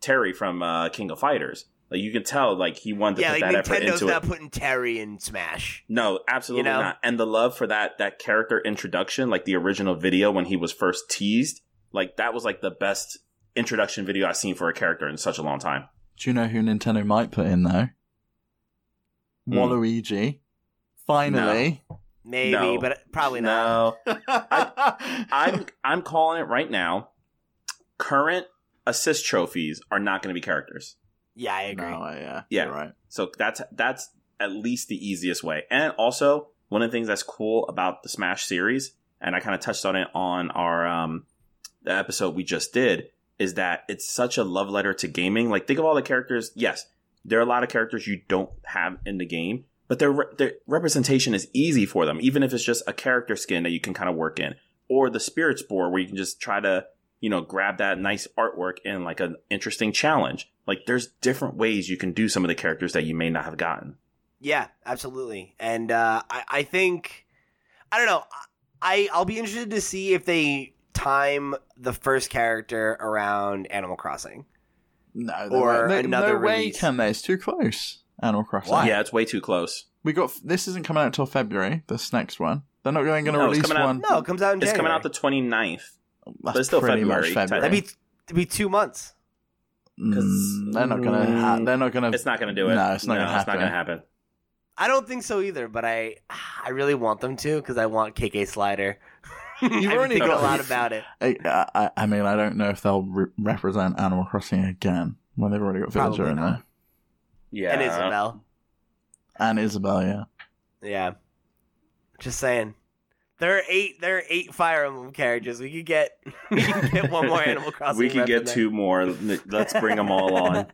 Terry from uh, King of Fighters. Like you can tell, like he wanted to yeah, put like that effort Nintendo's into not it. putting Terry in Smash. No, absolutely You know? not. And the love for that that character introduction, like the original video when he was first teased, like that was like the best introduction video I've seen for a character in such a long time. Do you know who Nintendo might put in though? Hmm. Waluigi. Finally. Maybe, No. but probably not. No, I'm I'm calling it right now. Current assist trophies are not going to be characters. Yeah, I agree. No, yeah. Yeah. You're right. So that's that's at least the easiest way. And also, one of the things that's cool about the Smash series, and I kind of touched on it on our um the episode we just did, is that it's such a love letter to gaming. Like think of all the characters. Yes, there are a lot of characters you don't have in the game, but their their representation is easy for them, even if it's just a character skin that you can kind of work in, or the spirits board where you can just try to you know grab that nice artwork in like an interesting challenge. Like there's different ways you can do some of the characters that you may not have gotten. Yeah, absolutely. And uh, I, I think I don't know. I I'll be interested to see if they time the first character around Animal Crossing. No, Or no, another no way release. can they? It's too close. Animal Crossing. Why? Yeah, it's way too close. We got this isn't coming out until February. This next one, they're not going to No, release coming out- one. No, it comes out in It's January. coming out the 29th. That's but it's still pretty February, much February. That'd be it'd be two months. Mm, they're not going to. Ha- they're not going to. It's not going to do it. No, it's not gonna It's not going to happen. I don't think so either, but I I really want them to because I want KK Slider. You've I've been already thinking got- a lot about it. I, I, I mean, I don't know if they'll re- represent Animal Crossing again when they've already got Villager Probably in not. there. Yeah. and Isabelle. And Isabelle, yeah. Yeah. Just saying. There are eight. There are eight Fire Emblem characters. We could get. We can get one more Animal Crossing. we could get there. two more. Let's bring them all on.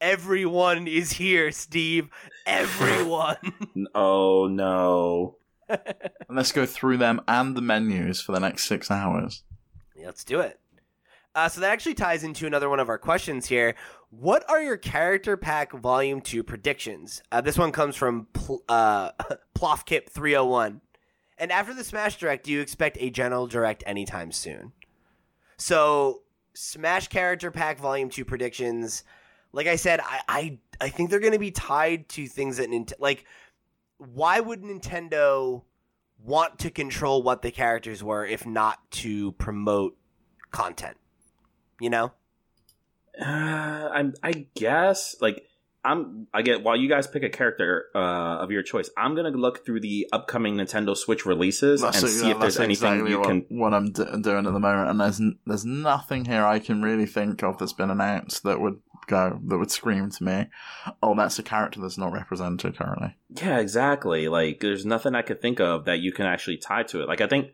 Everyone is here, Steve. Everyone. Oh no. And let's go through them and the menus for the next six hours. Yeah, Let's do it. Uh, so that actually ties into another one of our questions here. What are your character pack volume two predictions? Uh, this one comes from Pl- uh, Plofkip three hundred one. And after the Smash Direct, do you expect a general direct anytime soon? So Smash character pack volume two predictions. Like I said, I I, I think they're going to be tied to things that like. Why would Nintendo want to control what the characters were if not to promote content? You know? Uh, I'm. I guess like I'm. I get while you guys pick a character uh, of your choice, I'm gonna look through the upcoming Nintendo Switch releases and That's- see yeah, if there's that's anything exactly you what, can. what I'm d- doing at the moment, and there's n- there's nothing here I can really think of that's been announced that would go that would scream to me, oh, that's a character that's not represented currently. Yeah, exactly. Like, there's nothing I could think of that you can actually tie to it. Like, I think,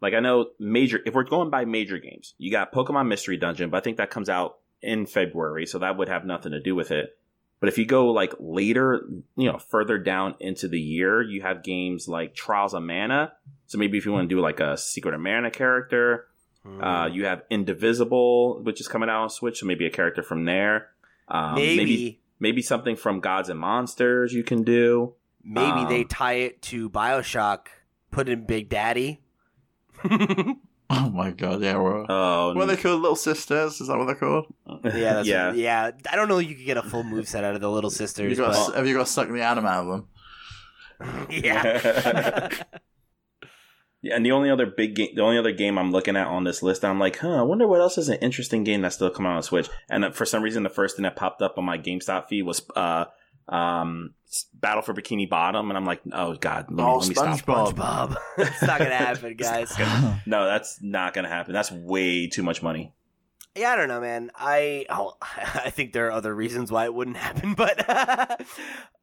like, I know major. If we're going by major games, you got Pokemon Mystery Dungeon, but I think that comes out in February, so that would have nothing to do with it. But if you go like later, you know, further down into the year, you have games like Trials of Mana. So maybe if you want to do like a Secret of Mana character, Hmm. uh, you have Indivisible, which is coming out on Switch, so maybe a character from there. Um, maybe maybe maybe, maybe something from Gods and Monsters you can do. um, they tie it to Bioshock, put in Big Daddy. Oh my god, yeah. Well, Oh, what are they called? Little sisters? Is that what they're called? yeah, that's yeah. yeah. I don't know. if You could get a full move set out of the Little You Sisters, got but have you got to suck the ADAM out of them? yeah. Yeah, and the only other big game, the only other game I'm looking at on this list, I'm like, huh, I wonder what else is an interesting game that's still coming out on Switch. And uh, for some reason, the first thing that popped up on my GameStop feed was uh, um, Battle for Bikini Bottom, and I'm like, oh god, let me, Oh, let me stop. SpongeBob. SpongeBob. it's not gonna happen, guys. No, that's not gonna happen. That's way too much money. Yeah, I don't know, man. I oh, I think there are other reasons why it wouldn't happen, but uh,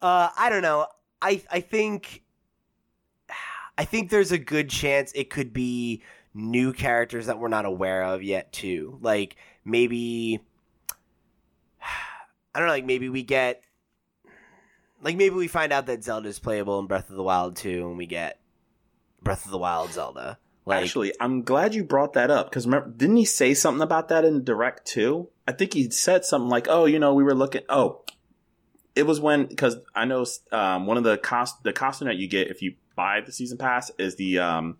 I don't know. I I think I think there's a good chance it could be new characters that we're not aware of yet, too. Like maybe I don't know. Like maybe we get like maybe we find out that Zelda is playable in Breath of the Wild too, and we get Breath of the Wild Zelda. Like, Actually, I'm glad you brought that up because didn't he say something about that in Direct too? I think he said something like, "Oh, you know, we were looking." Oh, it was when because I know um, one of the cost the costume that you get if you buy the season pass is the um,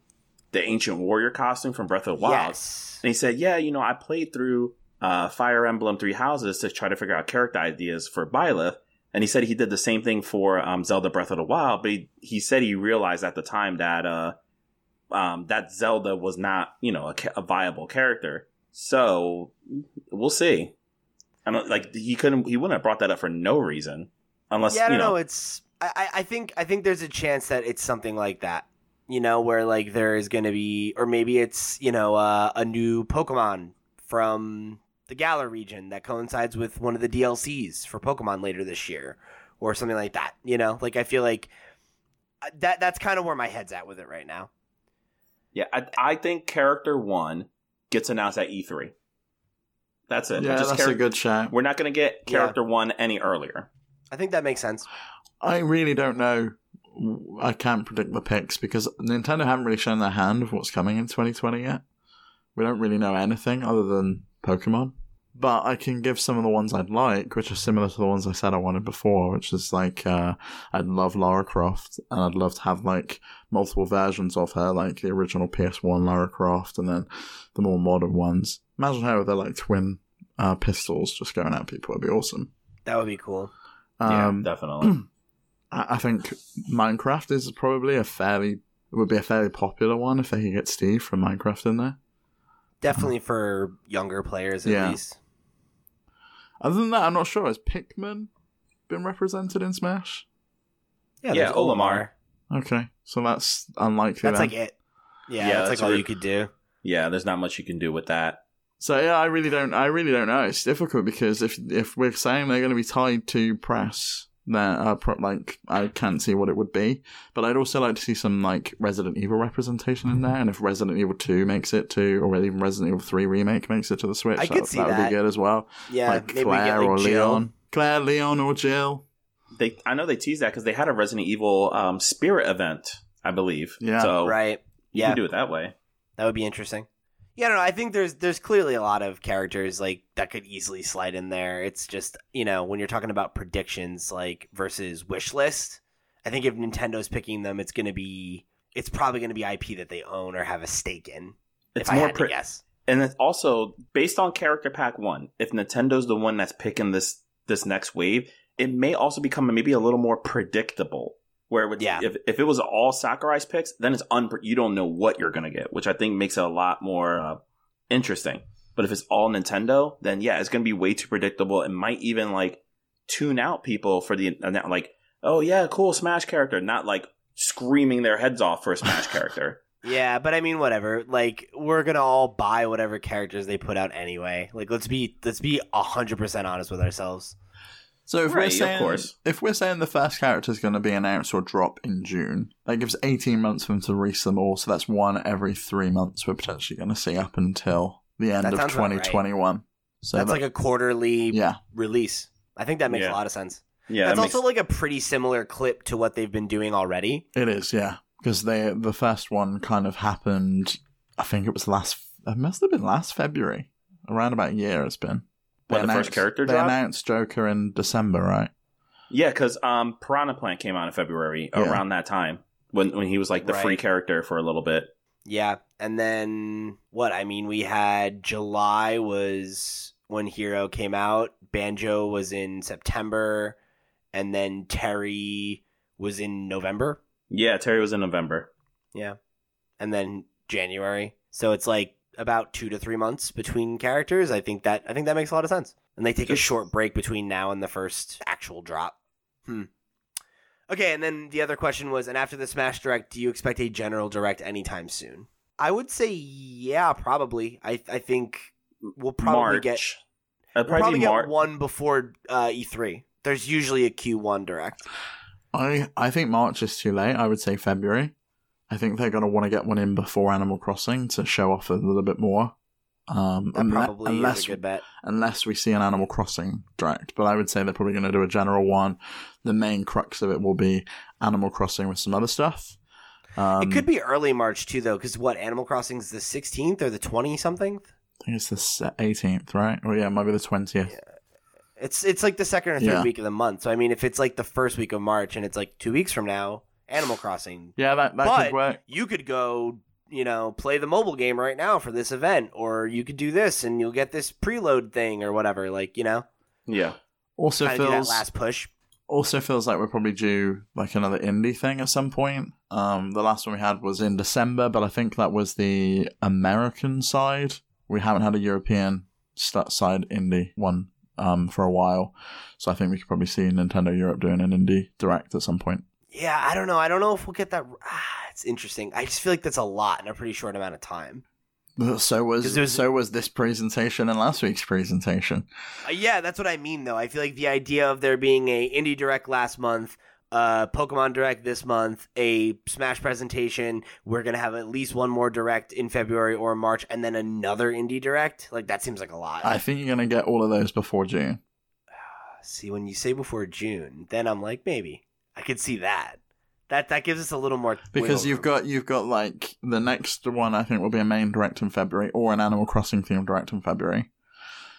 the ancient warrior costume from Breath of the Wild. yes, And he said, "Yeah, you know, I played through uh, Fire Emblem Three Houses to try to figure out character ideas for Byleth." And he said he did the same thing for um, Zelda Breath of the Wild, but he, he said he realized at the time that uh, um, that Zelda was not, you know, a, a viable character. So we'll see. I don't like he couldn't he wouldn't have brought that up for no reason unless yeah, I you don't know, know. It's I, I I think I think there's a chance that it's something like that. You know, where like there is going to be, or maybe it's you know uh, a new Pokemon from the Galar region that coincides with one of the DLCs for Pokemon later this year, or something like that. You know, like I feel like uh, that that's kind of where my head's at with it right now. Yeah, I, I think character one gets announced at E3. That's it. yeah, Just that's charac- a good shout. We're not going to get Yeah. character one any earlier. I think that makes sense. I really don't know. I can't predict the picks because Nintendo haven't really shown their hand of what's coming in 2020 yet. We don't really know anything other than Pokemon. But I can give some of the ones I'd like, which are similar to the ones I said I wanted before, which is like, uh, I'd love Lara Croft, and I'd love to have like multiple versions of her, like the original PS1 Lara Croft, and then the more modern ones. Imagine how they're like twin uh, pistols just going at people, it'd be awesome. That would be cool. Um, yeah, definitely. I I think Minecraft is probably a fairly would be a fairly popular one if they could get Steve from Minecraft in there. Definitely for younger players at Yeah. least. Other than that, I'm not sure. Has Pikmin been represented in Smash? Yeah, Yeah, there's Olimar. Okay, so that's unlikely. That's then. like it. Yeah, Yeah, that's, that's like all you could do. yeah, there's not much you can do with that. So yeah, I really don't. I really don't know. It's difficult because if if we're saying they're going to be tied to press, then uh, pro- like I can't see what it would be. But I'd also like to see some like Resident Evil representation in there. And if Resident Evil Two makes it to, or even Resident Evil Three remake makes it to the Switch, I that, could see that would that. be good as well. Yeah, like maybe we Claire get like or Jill. Leon, Claire, Leon, or Jill. They, I know they teased that because they had a Resident Evil um, Spirit event, I believe. Yeah. So Right. you Yeah, can do it that way. that would be interesting. Yeah, I don't know. I think there's there's clearly a lot of characters like that could easily slide in there. It's just you know when you're talking about predictions like versus wish list. I think if Nintendo's picking them, it's gonna be it's probably gonna be IP that they own or have a stake in. It's if I more had pre- guess. and it's also based on character pack one if nintendo's the one that's picking this this next wave it may also become maybe a little more predictable where it would, Yeah. if, if it was all sakurai's picks then it's un you don't know what you're gonna get which i think makes it a lot more uh, interesting but if it's all nintendo then yeah it's gonna be way too predictable it might even like tune out people for the like oh yeah cool smash character not like screaming their heads off for a smash character Yeah, but I mean, whatever. Like, we're gonna all buy whatever characters they put out anyway. Like, let's be let's be hundred percent honest with ourselves. So if Right, we're of saying course. if we're saying the first character is going to be announced or drop in June, that gives eighteen months for them to release them all. So that's one every three months. We're potentially going to see up until the end That of sounds about right. twenty twenty one. So That's that- like a quarterly yeah, release. I think that makes Yeah. a lot of sense. yeah That's that makes- also like a pretty similar clip to what they've been doing already. it is. Yeah, because they the first one kind of happened. I think it was last. It must have been last February. Around about a year it's been. They What, the first character They drop? announced Joker in December, right? Yeah, because um, Piranha Plant came out in February Yeah. around that time when when he was like the free character for a little bit. Yeah, and then what? I mean, we had July was when Hero came out. Banjo was in September, and then Terry was in November. Yeah, Terry was in November. Yeah, and then January. So it's like about two to three months between characters. I think that I think that makes a lot of sense. And they take a short break between now and the first actual drop. Hmm. Okay, and then the other question was, and after the Smash Direct, do you expect a general direct anytime soon? I would say yeah, probably. I I think we'll probably March. get It'd we'll probably, probably get one before uh, E3. There's usually a Q1 direct. I I think March is too late. I would say February. I think they're going to want to get one in before Animal Crossing to show off a little bit more. Um, That probably unless is a good bet. unless we see an Animal Crossing direct, but I would say they're probably going to do a general one. The main crux of it will be Animal Crossing with some other stuff. Um, it could be early March too, though, because what Animal Crossing is the 16th or the 20 something. I think it's the eighteenth, right? Or yeah, it might be the twentieth. It's it's like the second or third Yeah. week of the month. So I mean, if it's like the first week of March and it's like two weeks from now, Animal Crossing, Yeah, that that But- could work. you could go, you know, play the mobile game right now for this event, or you could do this and you'll get this preload thing or whatever. Like you know, Yeah, Also kind of do that feels last push. also feels like we're probably due like another indie thing at some point. Um, the last one we had was in December, but I think that was the American side. We haven't had a European st- side indie one um, for a while, so I think we could probably see Nintendo Europe doing an indie direct at some point. Yeah, I don't know. I don't know if we'll get that. Ah, it's interesting. I just feel like that's a lot in a pretty short amount of time. So was there's- so was this presentation and last week's presentation. Uh, yeah, that's what I mean, though. I feel like the idea of there being a indie direct last month, uh, Pokemon direct this month, a Smash presentation, we're gonna have at least one more direct in February or March, and then another indie direct. Like that seems like a lot. I think you're gonna get all of those before June. See, when you say before June, then I'm like maybe I could see that. That that gives us a little more Because you've room. got you've got like the next one I think will be a main direct in February or an Animal Crossing themed direct in February.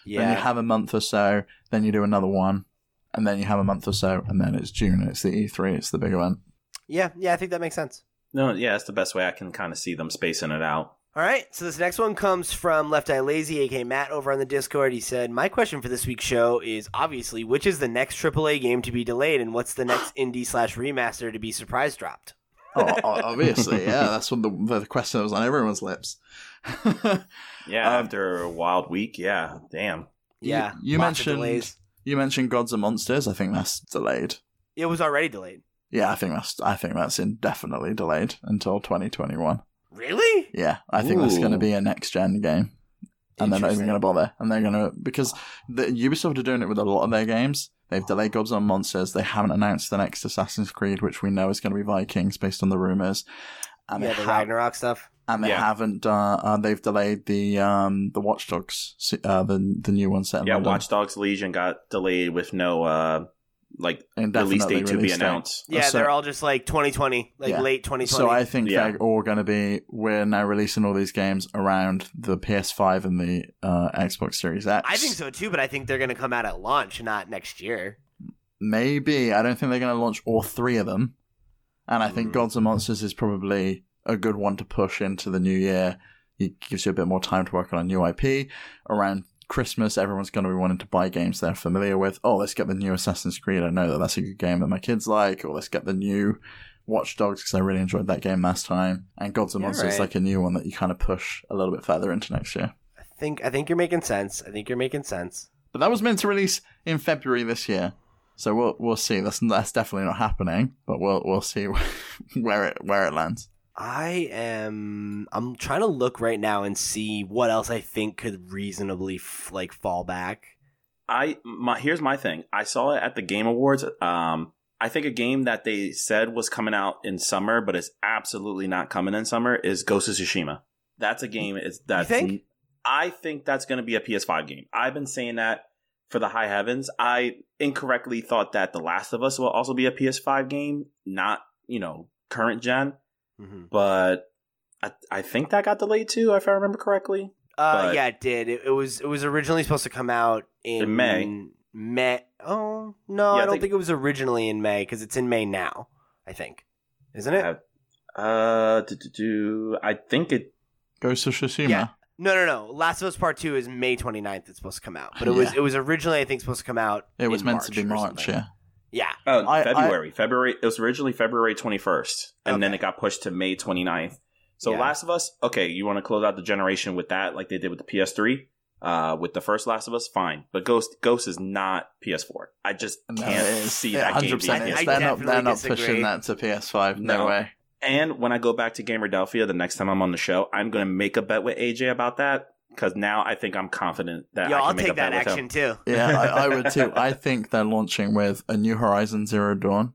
Yeah. Then you have a month or so, then you do another one, and then you have a month or so, and then it's June. It's the E3. It's the big event. yeah yeah I think that makes sense. no, yeah, that's the best way I can kind of see them spacing it out. All right, so this next one comes from Left Eye Lazy, aka Matt, over on the Discord. He said, "My question for this week's show is obviously which is the next AAA game to be delayed, and what's the next indie slash remaster to be surprise dropped?" Oh, obviously, yeah. That's what the the question that was on everyone's lips. Yeah, Um, after a wild week, yeah, damn. Yeah, you lots of mentioned you mentioned Gods and Monsters. I think that's delayed. It was already delayed. Yeah, I think that's I think that's indefinitely delayed until 2021. Really? Yeah, I think that's going to be a next gen game. and they're not even going to bother. And they're going to because the, Ubisoft are doing it with a lot of their games. They've delayed Gods on Monsters. They haven't announced the next Assassin's Creed, which we know is going to be Vikings based on the rumors. And yeah, the have- Ragnarok stuff. and they Yeah. haven't. Uh, uh, they've delayed the um the Watch Dogs, uh, the the new one set Yeah, London. Watch Dogs Legion got delayed with no like release Indefinitely date to be release date. announced. Yeah, so- they're all just like 2020, like Yeah. late 2020. So I think Yeah. they're all going to be. We're now releasing all these games around the PS5 and the uh, Xbox Series X. I think so too, but I think they're going to come out at launch, not next year. Maybe I don't think they're going to launch all three of them, and I think Mm. Gods and Monsters is probably a good one to push into the new year. It gives you a bit more time to work on a new IP. Around Christmas, everyone's going to be wanting to buy games they're familiar with. Oh, let's get the new Assassin's Creed. I know that that's a good game that my kids like. Or let's get the new Watch Dogs because I really enjoyed that game last time. And Gods and Monsters is right. like a new one that you kind of push a little bit further into next year. I think I think you're making sense. I think you're making sense. But that was meant to release in February this year. So we'll we'll see. That's that's definitely not happening. But we'll we'll see where it where it lands. I am. I'm trying to look right now and see what else I think could reasonably f- like fall back. I my here's my thing. I saw it at the Game Awards. Um, I think a game that they said was coming out in summer, but it's absolutely not coming in summer. Is Ghost of Tsushima. That's a game. Is that's think? I think that's going to be a PS5 game. I've been saying that for the high heavens. I incorrectly thought that The Last of Us will also be a PS5 game, not you know current gen. hmm But I I think that got delayed too, if I remember correctly. Uh, But- yeah, it did. It, it was it was originally supposed to come out in, In May. May. Oh no, Yeah, I I don't think- think, it was originally in May because it's in May now. I think, isn't it? Uh, Uh, do, do, do, I think it. Ghost of Tsushima. Yeah. No, no, no. Last of Us Part Two is May 29th. It's supposed to come out, but it was it was originally I think supposed to come out. It was in meant to be March. Yeah. Yeah. Oh, I- February. February. It was originally February 21st, and then it got pushed to May 29th. So Yeah. Last of Us, okay, you want to close out the generation with that, like they did with the PS3, uh, with the first Last of Us, fine. But Ghost, Ghost is not PS4. I just No, can't it is. see Yeah, that game 100%. being I- I they're not. They're not disagree. pushing that to PS5. No, No. way. And when I go back to Gamerdelphia the next time I'm on the show, I'm going to make a bet with AJ about that because now I think I'm confident that Yo, I can I'll make take bet that with action him. too. Yeah, I, I would too. I think they're launching with a new Horizon Zero Dawn,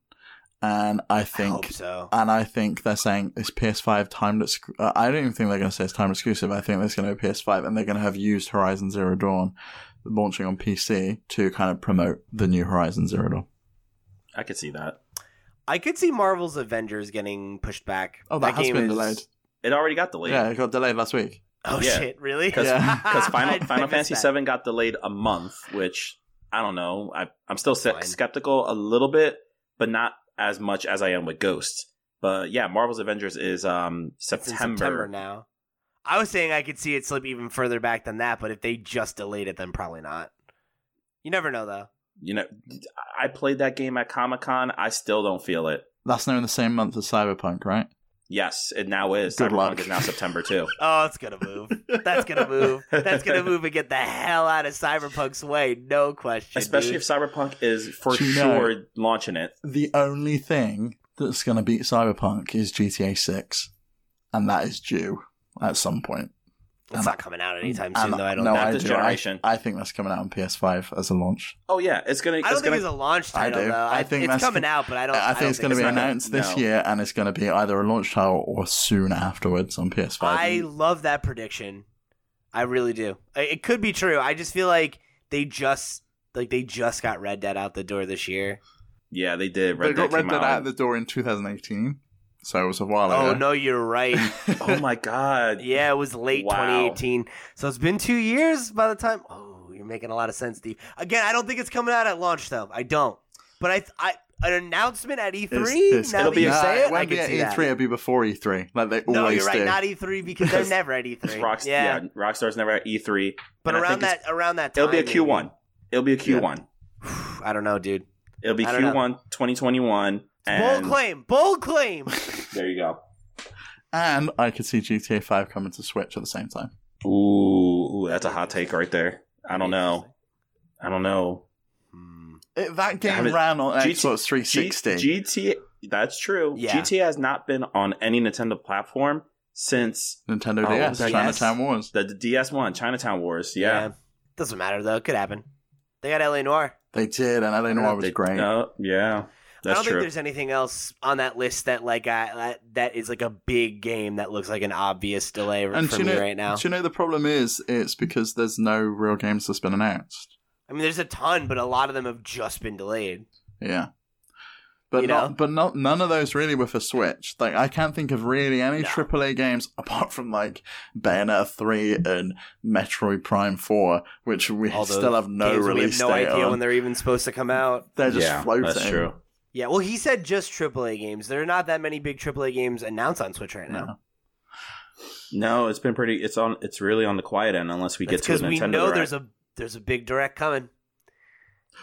and I I think hope so. And I think they're saying it's PS5 timed. Exc- uh, I don't even think they're going to say it's time exclusive. I think it's going to be PS5, and they're going to have used Horizon Zero Dawn launching on PC to kind of promote the new Horizon Zero Dawn. I could see that. I could see Marvel's Avengers getting pushed back. Oh, that has game been is- delayed. It already got delayed. Yeah, it got delayed last week. Oh Yeah. shit! Really? because Yeah. Final, I- I Final Fantasy that. VII got delayed a month, which I don't know. I, I'm still se- skeptical a little bit, but not as much as I am with Ghost. But yeah, Marvel's Avengers is um September. September now. I was saying I could see it slip even further back than that, but if they just delayed it, then probably not. You never know, though. You know, I played that game at Comic Con. I still don't feel it. That's now in the same month as Cyberpunk, right? Yes, it now is. Good Cyberpunk luck. is now September too. Oh, it's gonna move. That's gonna move. That's gonna move and get the hell out of Cyberpunk's way. No question. Especially dude. if Cyberpunk is for Do you know- sure launching it. The only thing that's going to beat Cyberpunk is GTA 6, and that is due at some point. It's not coming out anytime And- soon, though. I don't. no, think. Not I this do. generation. I, I think that's coming out on PS5 as a launch. Oh yeah, it's gonna. I it's don't think gonna, it's a launch I title do. though. I I think it's that's coming con- out, but I don't. I, I, think don't it's going to be it's not gonna- announced this no. year, and it's going to be either a launch title or soon afterwards on PS5. I love that prediction. I really do. It could be true. I just feel like they just like they just got Red Dead out the door this year. yeah, they did. they Red got Dead Red Dead out. out the door in 2018, so it was a while oh, ago. Oh no, you're right. oh my god. yeah, it was late Wow. 2018. So it's been two years by the time. Oh, you're making a lot of sense, Steve. Again, I don't think it's coming out at launch though. I don't. But I, I an announcement at E3. It's- it's- now it'll that be you a- say uh, it it, I can at see E3. that. It'll be before E3, like they No, always you're right. do. Not E3 because they're never at E3. Rockst- yeah. yeah. Rockstar's never at E3. but and around that around that time, It'll be a maybe. Q1. It'll be a Q1. I don't know, dude. It'll be I don't know. Q1 2021. And Bold claim. Bold claim. there you go. and I could see GTA 5 coming to Switch at the same time. Ooh, ooh, that's a hot take right there. I don't know. I don't know. Hmm. It, that game Haven't- ran on GT Xbox 360. G- GTA, that's true. Yeah. GTA has not been on any Nintendo platform since Nintendo Oh, DS, that- Chinatown Wars. the, the DS one, Chinatown Wars. Yeah, Doesn't matter though. It Could happen. They got LA Noire. They did, and LA Noire was They- great. Oh, yeah, I don't true. think there's anything else on that list that like I, that, that is like a big game that looks like an obvious delay and for me know, right now. do you know the problem is? It's because there's no real games that's been announced. I mean, there's a ton, but a lot of them have just been delayed. Yeah. But You not, know? but not none of those really were for Switch. Like I can't think of really any No. AAA games apart from like Bayonetta three and Metroid Prime four, which we All still have no games we release have no date idea on. when they're even supposed to come out. They're just yeah, floating. that's true. Yeah, well, he said just AAA games. There are not that many big AAA games announced on Switch right now. No. No, it's been pretty. It's on. It's really on the quiet end unless we That's get to a because we Nintendo know Direct. there's a there's a big direct coming.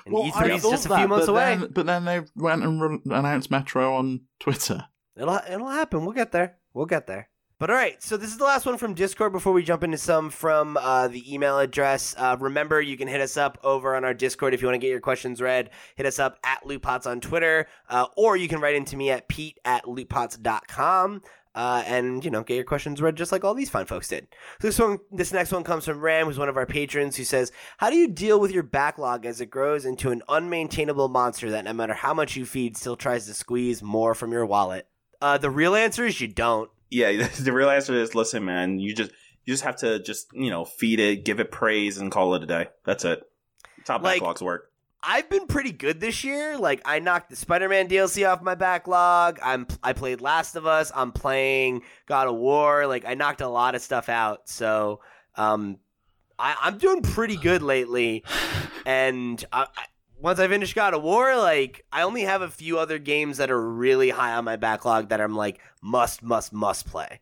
And Well, E3 I is thought just a that, few months but away. Then, but then they went and re- announced Metro on Twitter. It'll it'll happen. We'll get there. We'll get there. But all right, so this is the last one from Discord before we jump into some from uh, the email address. Uh, remember, you can hit us up over on our Discord if you want to get your questions read. Hit us up at LootPots on Twitter, uh, or you can write into me at pete at lootpots.com. Uh, and you know, get your questions read just like all these fine folks did. So this one, this next one comes from Ram, who's one of our patrons, who says, "How do you deal with your backlog as it grows into an unmaintainable monster that, no matter how much you feed, still tries to squeeze more from your wallet?" Uh, the real answer is you don't. Yeah, the real answer is listen, man. You just you just have to just you know feed it, give it praise, and call it a day. That's it. Top Like- backlogs work. I've been pretty good this year. Like I knocked the Spider-Man DLC off my backlog. I'm I played Last of Us. I'm playing God of War. Like I knocked a lot of stuff out. So um, I, I'm doing pretty good lately. And I, I, once I finish God of War, like I only have a few other games that are really high on my backlog that I'm like must must must play.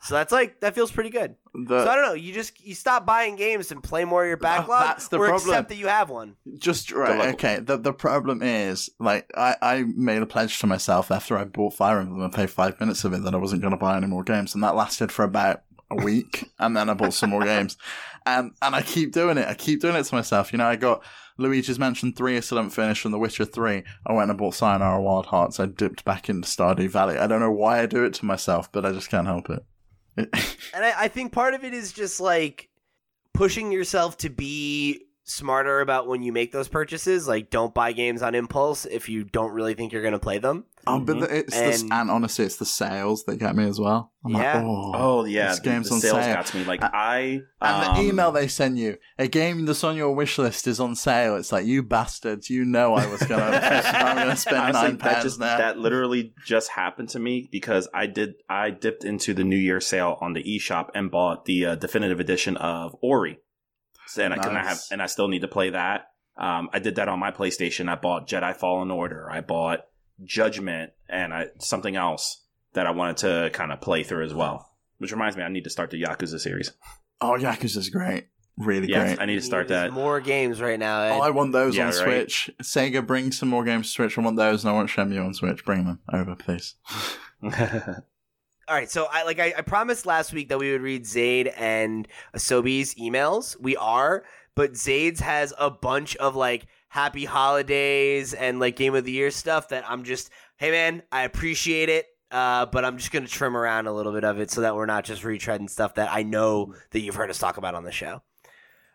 So that's like that feels pretty good. The, so I don't know. You just you stop buying games and play more of your uh, backlog, that's the or problem. accept that you have one. Just right, luck. okay. The the problem is, like, I, I made a pledge to myself after I bought Fire Emblem and played five minutes of it that I wasn't going to buy any more games, and that lasted for about a week, and then I bought some more games, and and I keep doing it. I keep doing it to myself. You know, I got Luigi's Mansion three, I still haven't finished, and The Witcher three. I went and bought Sayonara Wild Hearts. I dipped back into Stardew Valley. I don't know why I do it to myself, but I just can't help it. And I, I think part of it is just like pushing yourself to be smarter about when you make those purchases. Like, don't buy games on impulse if you don't really think you're going to play them. Oh, but the, it's the, And- and honestly, it's the sales that get me as well. I'm Yeah. like, oh, Oh yeah, this the, game's the on sales sale. got to me. Like Uh, I And um, the email they send you, a game that's on your wish list is on sale. It's like you bastards, you know I was gonna, I'm gonna spend Honestly, nine that pounds just now. that literally just happened to me because I did I dipped into the New Year sale on the eShop and bought the uh, definitive edition of Ori, so, and I couldn't have and I still need to play that. Um, I did that on my PlayStation. I bought Jedi Fallen Order. I bought Judgment and I, something else that I wanted to kind of play through as well. Which reminds me, I need to start the Yakuza series. Oh, Yakuza's great, really Yeah, great. I need to start There's that. More games right now. Ed. Oh, I want those Yeah, on right. Switch. Sega, bring some more games to Switch. I want those, and I want Shenmue on Switch. Bring them over, please. All right, so I like I, I promised last week that we would read Zaid and Asobi's emails. We are, but Zaid's has a bunch of like happy holidays and like game of the year stuff that I'm just, hey man, I appreciate it. Uh, but I'm just gonna trim around a little bit of it so that we're not just retreading stuff that I know that you've heard us talk about on the show.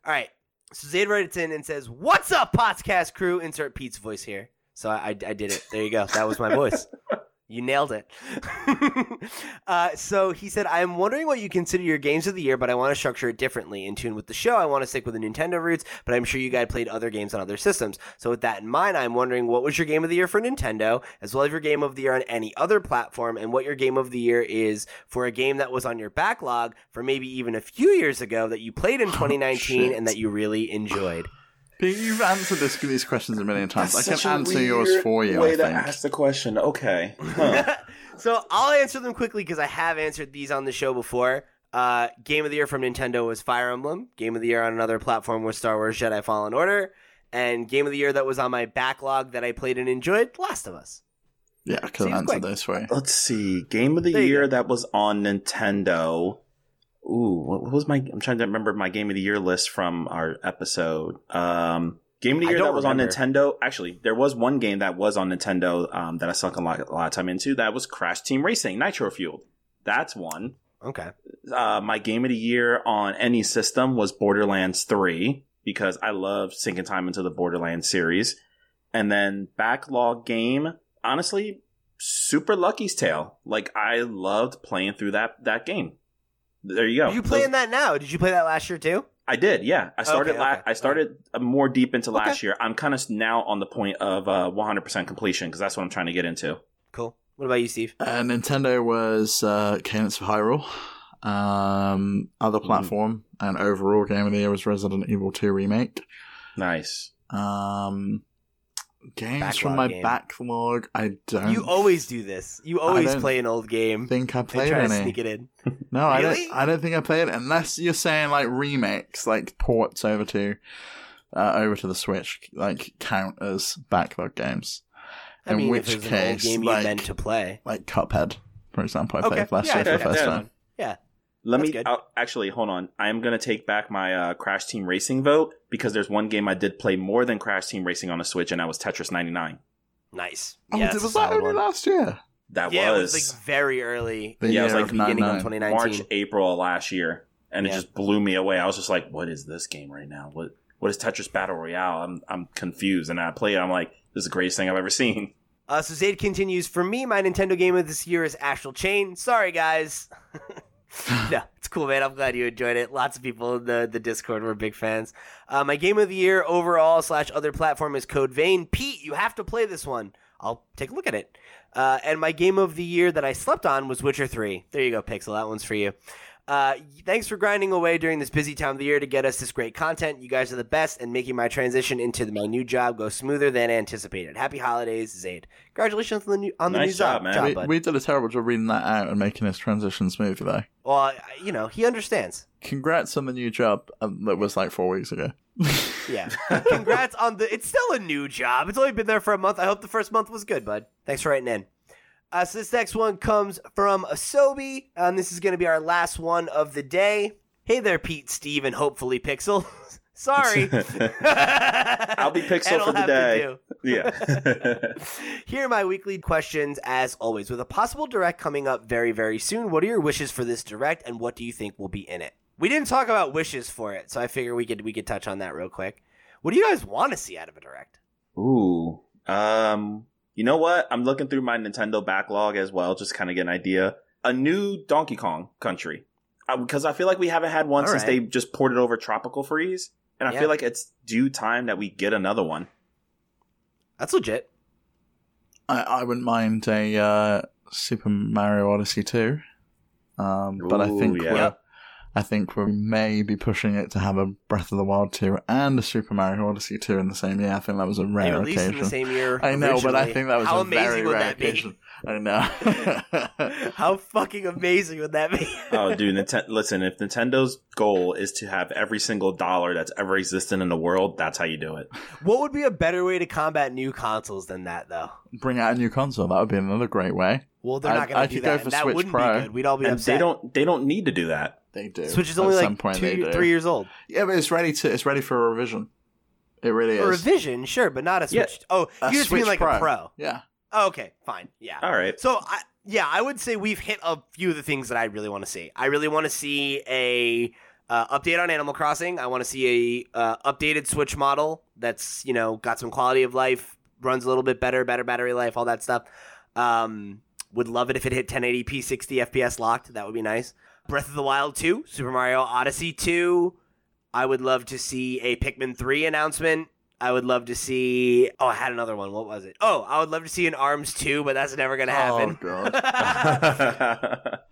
All right, so Zaid writes in and says, "What's up, podcast crew?" Insert Pete's voice here. So I, I, I did it. There you go. That was my voice. You nailed it. uh, so he said, I'm wondering what you consider your games of the year, but I want to structure it differently. In tune with the show, I want to stick with the Nintendo roots, but I'm sure you guys played other games on other systems. So with that in mind, I'm wondering what was your game of the year for Nintendo, as well as your game of the year on any other platform, and what your game of the year is for a game that was on your backlog for maybe even a few years ago that you played in 2019 shit. and that you really enjoyed. Pete, you've answered this, these questions a million times. That's I can answer yours for you. Way I to think. ask the question. Okay. Huh. so I'll answer them quickly because I have answered these on the show before. Uh, game of the year from Nintendo was Fire Emblem. Game of the year on another platform was Star Wars Jedi Fallen Order. And game of the year that was on my backlog that I played and enjoyed, Last of Us. Yeah, I could Seems have quick. this for you. Let's see. Game of the There year that was on Nintendo. Ooh, what was my? I'm trying to remember my game of the year list from our episode. Um, game of the year that was remember. on Nintendo. Actually, there was one game that was on Nintendo um, that I sunk a lot, a lot of time into. That was Crash Team Racing Nitro Fueled. That's one. Okay. Uh, my game of the year on any system was Borderlands 3 because I love sinking time into the Borderlands series. And then backlog game, honestly, Super Lucky's Tale. Like I loved playing through that that game. There you go. Are you playing that now? Did you play that last year too? I did, yeah. I started. Okay, la- okay. I started uh, more deep into last Okay. year. I'm kind of now on the point of uh, 100% completion because that's what I'm trying to get into. Cool. What about you, Steve? Uh, Nintendo was uh, Cadence of Hyrule. Um, other platform and overall game of the year was Resident Evil 2 Remake. Nice. Um, games from Backlog my game. backlog. I don't You always do this. You always play an old game think I and played try to any. sneak it in. No, I don't. I don't think I played it unless you're saying like remakes, like ports over to uh, over to the Switch, like count as backlog games. I In mean, which if it an old case, game like- you meant to play. Like Cuphead, for example, I Okay, played last yeah, year for the first yeah. time. Yeah. Let That's me good. uh, actually hold on. I am going to take back my uh, Crash Team Racing vote because there's one game I did play more than Crash Team Racing on the Switch, and that was Tetris 99. Nice. Oh, yeah, that's was that only one. last year? That yeah, was, it was like very early. The Yeah, it was like of beginning of 2019. March, April of last year, and it just blew me away. I was just like, "What is this game right now? What what is Tetris Battle Royale?" I'm I'm confused, and I play it. I'm like, "This is the greatest thing I've ever seen." Uh, so Zayd continues. For me, my Nintendo game of this year is Astral Chain. Sorry, guys. no, it's cool, man. I'm glad you enjoyed it. Lots of people in the, the Discord were big fans. Uh, my game of the year overall slash other platform is Code Vein. Pete, you have to play this one. I'll take a look at it. Uh, and my game of the year that I slept on was Witcher 3. There you go, Pixel. That one's for you. Uh, thanks for grinding away during this busy time of the year to get us this great content. You guys are the best, and making my transition into my new job go smoother than anticipated. Happy holidays, Zayd. Congratulations on the new on the Nice new job, job, man. job, we, we did a terrible job reading that out and making this transition smooth, though. Well, you know, he understands. Congrats on the new job um, that was like four weeks ago. Yeah. Congrats on the. It's still a new job. It's only been there for a month. I hope the first month was good, bud. Thanks for writing in. Uh, so this next one comes from Asobi, and this is going to be our last one of the day. Hey there, Pete, Steve, and hopefully Pixel. Sorry. I'll be Pixel for the day. Yeah. Here are my weekly questions, as always. With a possible direct coming up very, very soon, what are your wishes for this direct, and what do you think will be in it? We didn't talk about wishes for it, so I figure we could we could touch on that real quick. What do you guys want to see out of a direct? Ooh. Um. You know what? I'm looking through my Nintendo backlog as well, just kind of get an idea. A new Donkey Kong Country, because I feel like we haven't had one All since right. they just ported over Tropical Freeze, and I Yeah. feel like it's due time that we get another one. That's legit. I, I wouldn't mind a uh, Super Mario Odyssey 2. Um, but I think yeah. We're, Yep. I think we may be pushing it to have a Breath of the Wild 2 and a Super Mario Odyssey 2 in the same year. I think that was a rare They rare released in the same year. I know, but I think that was how a amazing very would rare that be? occasion. I know. How fucking amazing would that be? Oh, dude! Nintendo, listen, if Nintendo's goal is to have every single dollar that's ever existed in the world, that's how you do it. what would be a better way to combat new consoles than that, though? Bring out a new console. That would be another great way. Well, they're I- not going to do could go that. for and that Switch wouldn't Pro. be good. We'd all be And upset. they don't. They don't need to do that. They do. Switch is At only some like point two, they three years old. Yeah, but it's ready to. It's ready for a revision. It really A is. revision, sure, but not a Yeah. Switch. Oh, A you just mean Switch like a Pro. Yeah. Oh, okay, fine. Yeah. All right. So, I, yeah, I would say we've hit a few of the things that I really want to see. I really want to see a uh, update on Animal Crossing. I want to see a uh, updated Switch model that's you know got some quality of life, runs a little bit better, better battery life, all that stuff. Um, would love it if it hit 1080p, 60 FPS locked. That would be nice. Breath of the Wild 2, Super Mario Odyssey 2. I would love to see a Pikmin 3 announcement. I would love to see. Oh, I had another one. What was it? Oh, I would love to see an Arms 2, but that's never going to happen. Oh god.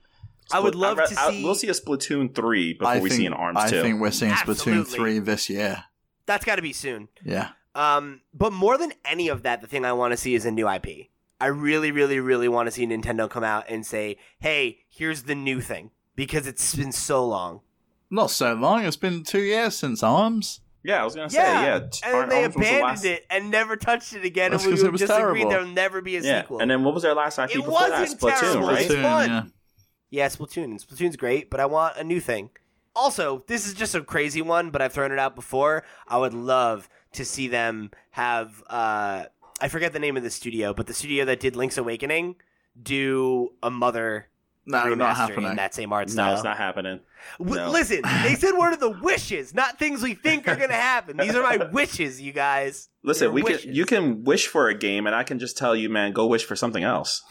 I would love I- to I- see- We'll see a Splatoon three before I we think, see an Arms I two. think we're seeing Splatoon 3 this year. that's got to be soon. Yeah. Um, but more than any of that, the thing I want to see is a new IP. I really, really, really want to see Nintendo come out and say, "Hey, here's the new thing," because it's been so long. Not so long. It's been two years since Arms. yeah, I was gonna say Yeah, yeah. and then they Arms was the abandoned last- it and never touched it again, That's and we 'cause it was just agreed terrible. there'll never be a Yeah, sequel. and then what was their last IP It before wasn't Splatoon, terrible. right? It's fun. yeah. Yeah, Splatoon. Splatoon's great, but I want a new thing. Also, this is just a crazy one, but I've thrown it out before. I would love to see them have uh I forget the name of the studio, but the studio that did Link's Awakening do a mother No, not in happening. that same art No, it's not happening. W- no. Listen, they said what are the wishes, not things we think are gonna happen. These are my wishes, you guys. Listen, They're we wishes. can you can wish for a game, and I can just tell you, man, go wish for something else.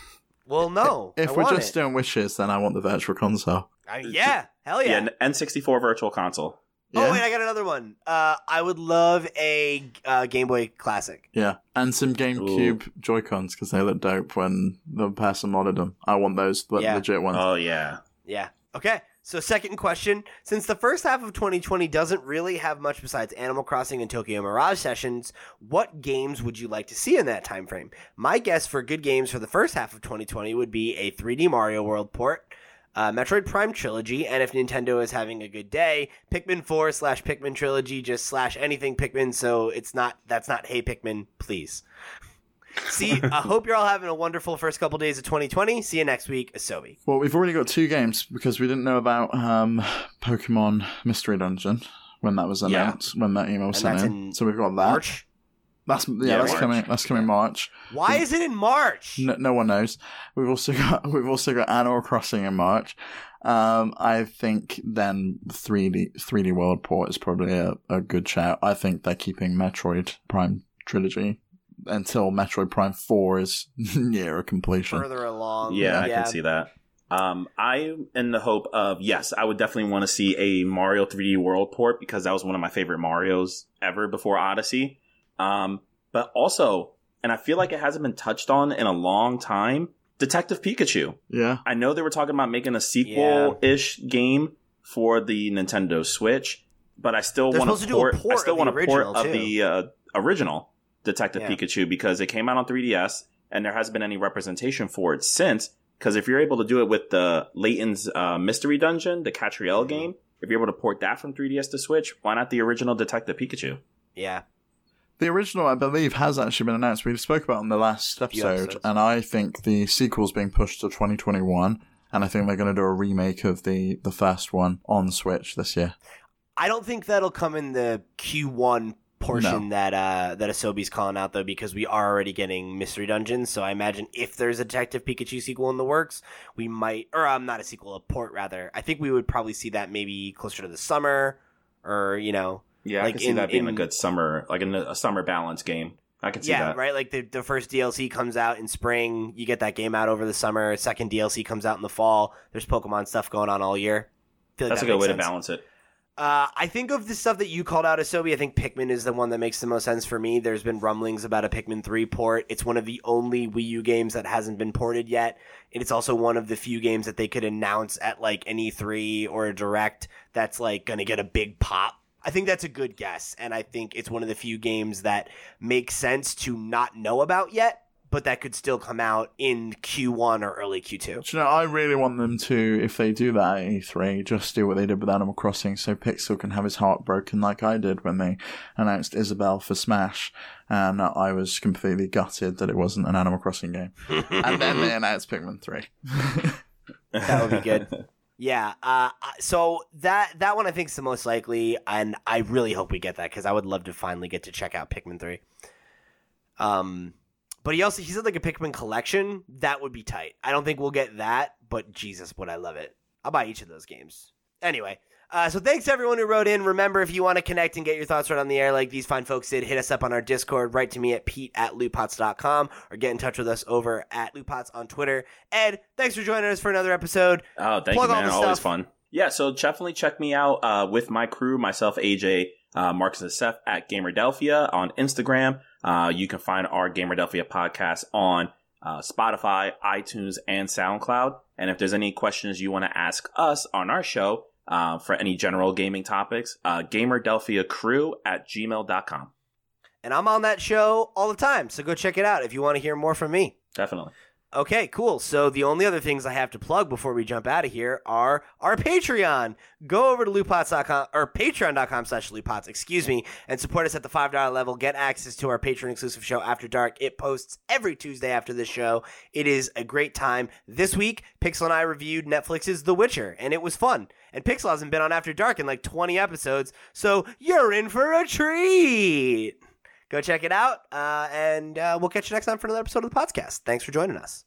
Well, no. If I we're want just it. doing wishes, then I want the virtual console. I- yeah, hell Yeah, yeah. an N64 Virtual Console. Yeah, Oh wait, I got another one. Uh, I would love a uh, Game Boy Classic. yeah, and some GameCube Joy Cons because they look dope when the person modded them. I want those le- Yeah. legit ones. Oh yeah, Yeah. Okay. So second question, since the first half of 2020 doesn't really have much besides Animal Crossing and Tokyo Mirage sessions, what games would you like to see in that time frame? My guess for good games for the first half of 2020 would be a 3D Mario World port, uh, Metroid Prime trilogy, and if Nintendo is having a good day, Pikmin 4 slash Pikmin trilogy, just slash anything Pikmin. So it's not that's not Hey Pikmin, please. See, I hope you're all having a wonderful first couple days of 2020. See you next week, Asobi. Well, we've already got two games because we didn't know about um, Pokemon Mystery Dungeon when that was Yeah. announced, when that email was And sent in. in So we've got that. March. That's yeah, Yeah, that's March. coming. That's coming March. Why is it in March? No, no one knows. We've also got we've also got Animal Crossing in March. Um, I think then 3D 3D World Port is probably a, a good shout. I think they're keeping Metroid Prime trilogy until Metroid Prime Four is near a completion. Further along. yeah, I can see that. Um, I'm in the hope of yes, I would definitely want to see a Mario 3D World port because that was one of my favorite Mario's ever before Odyssey. Um, but also, and I feel like it hasn't been touched on in a long time. Detective Pikachu. Yeah, I know they were talking about making a sequel ish game for the Nintendo Switch, but I still want supposed to do a port. I still of want the a port original, of too. the uh, original Detective Yeah. Pikachu because it came out on 3DS and there hasn't been any representation for it since. Because if you're able to do it with the Layton's uh, Mystery Dungeon, the Katrielle Mhm. game, if you're able to port that from 3DS to Switch, why not the original Detective Pikachu? Yeah. The original I believe has actually been announced. We spoke about it in the last episode, and I think the sequel's being pushed to 2021. And I think they're going to do a remake of the the first one on Switch this year. I don't think that'll come in the Q1 portion that uh that Asobi's calling out though because we are already getting Mystery Dungeons. So I imagine if there's a Detective Pikachu sequel in the works, we might or um not a sequel, a port rather. I think we would probably see that maybe closer to the summer or you know Yeah, I Like can see in- that being a good summer, like in a, a summer balance game. I can see yeah, that. right. Like the the first DLC comes out in spring, you get that game out over the summer. Second DLC comes out in the fall. There's Pokemon stuff going on all year. Like That's that a good way to balance it. Uh, I think of the stuff that you called out, Asobi. I think Pikmin is the one that makes the most sense for me. There's been rumblings about a Pikmin 3 port. It's one of the only Wii U games that hasn't been ported yet. And it's also one of the few games that they could announce at like an E3 or a Direct that's like going to get a big pop. I think that's a good guess. And I think it's one of the few games that makes sense to not know about yet, but that could still come out in Q1 or early Q2. Do you know, I really want them to, if they do that at E3, just do what they did with Animal Crossing so Pixel can have his heart broken like I did when they announced Isabelle for Smash. And I was completely gutted that it wasn't an Animal Crossing game. and then they announced Pikmin 3. That would be good. Yeah. Uh, so that that one I think is the most likely, and I really hope we get that because I would love to finally get to check out Pikmin three. Um, but he also he said like a Pikmin collection that would be tight. I don't think we'll get that, but Jesus, would I love it? I'll buy each of those games. Anyway. Uh, so thanks everyone who wrote in. Remember, if you want to connect and get your thoughts right on the air like these fine folks did, hit us up on our Discord. Write to me at pete at lootpots.com or get in touch with us over at lootpots on Twitter. Ed, thanks for joining us for another episode. Oh, thank Plug you, man. Always stuff. fun. Yeah, so definitely check me out uh, with my crew, myself, AJ, uh, Marcus, and Seth at Gamerdelphia on Instagram. Uh, you can find our Gamerdelphia podcast on uh, Spotify, iTunes, and SoundCloud. And if there's any questions you want to ask us on our show uh, for any general gaming topics, uh, GamerDelphiaCrew at gmail.com. And I'm on that show all the time, so go check it out if you want to hear more from me. Definitely. Okay, cool. So the only other things I have to plug before we jump out of here are our Patreon. Go over to lootpots.com or patreon.com slash lootpots, excuse me, and support us at the $5 level. Get access to our Patreon exclusive show After Dark. It posts every Tuesday after this show. It is a great time. This week, Pixel and I reviewed Netflix's The Witcher, and it was fun. And Pixel hasn't been on After Dark in like 20 episodes, so you're in for a treat. Go check it out, uh, and uh, we'll catch you next time for another episode of the podcast. Thanks for joining us.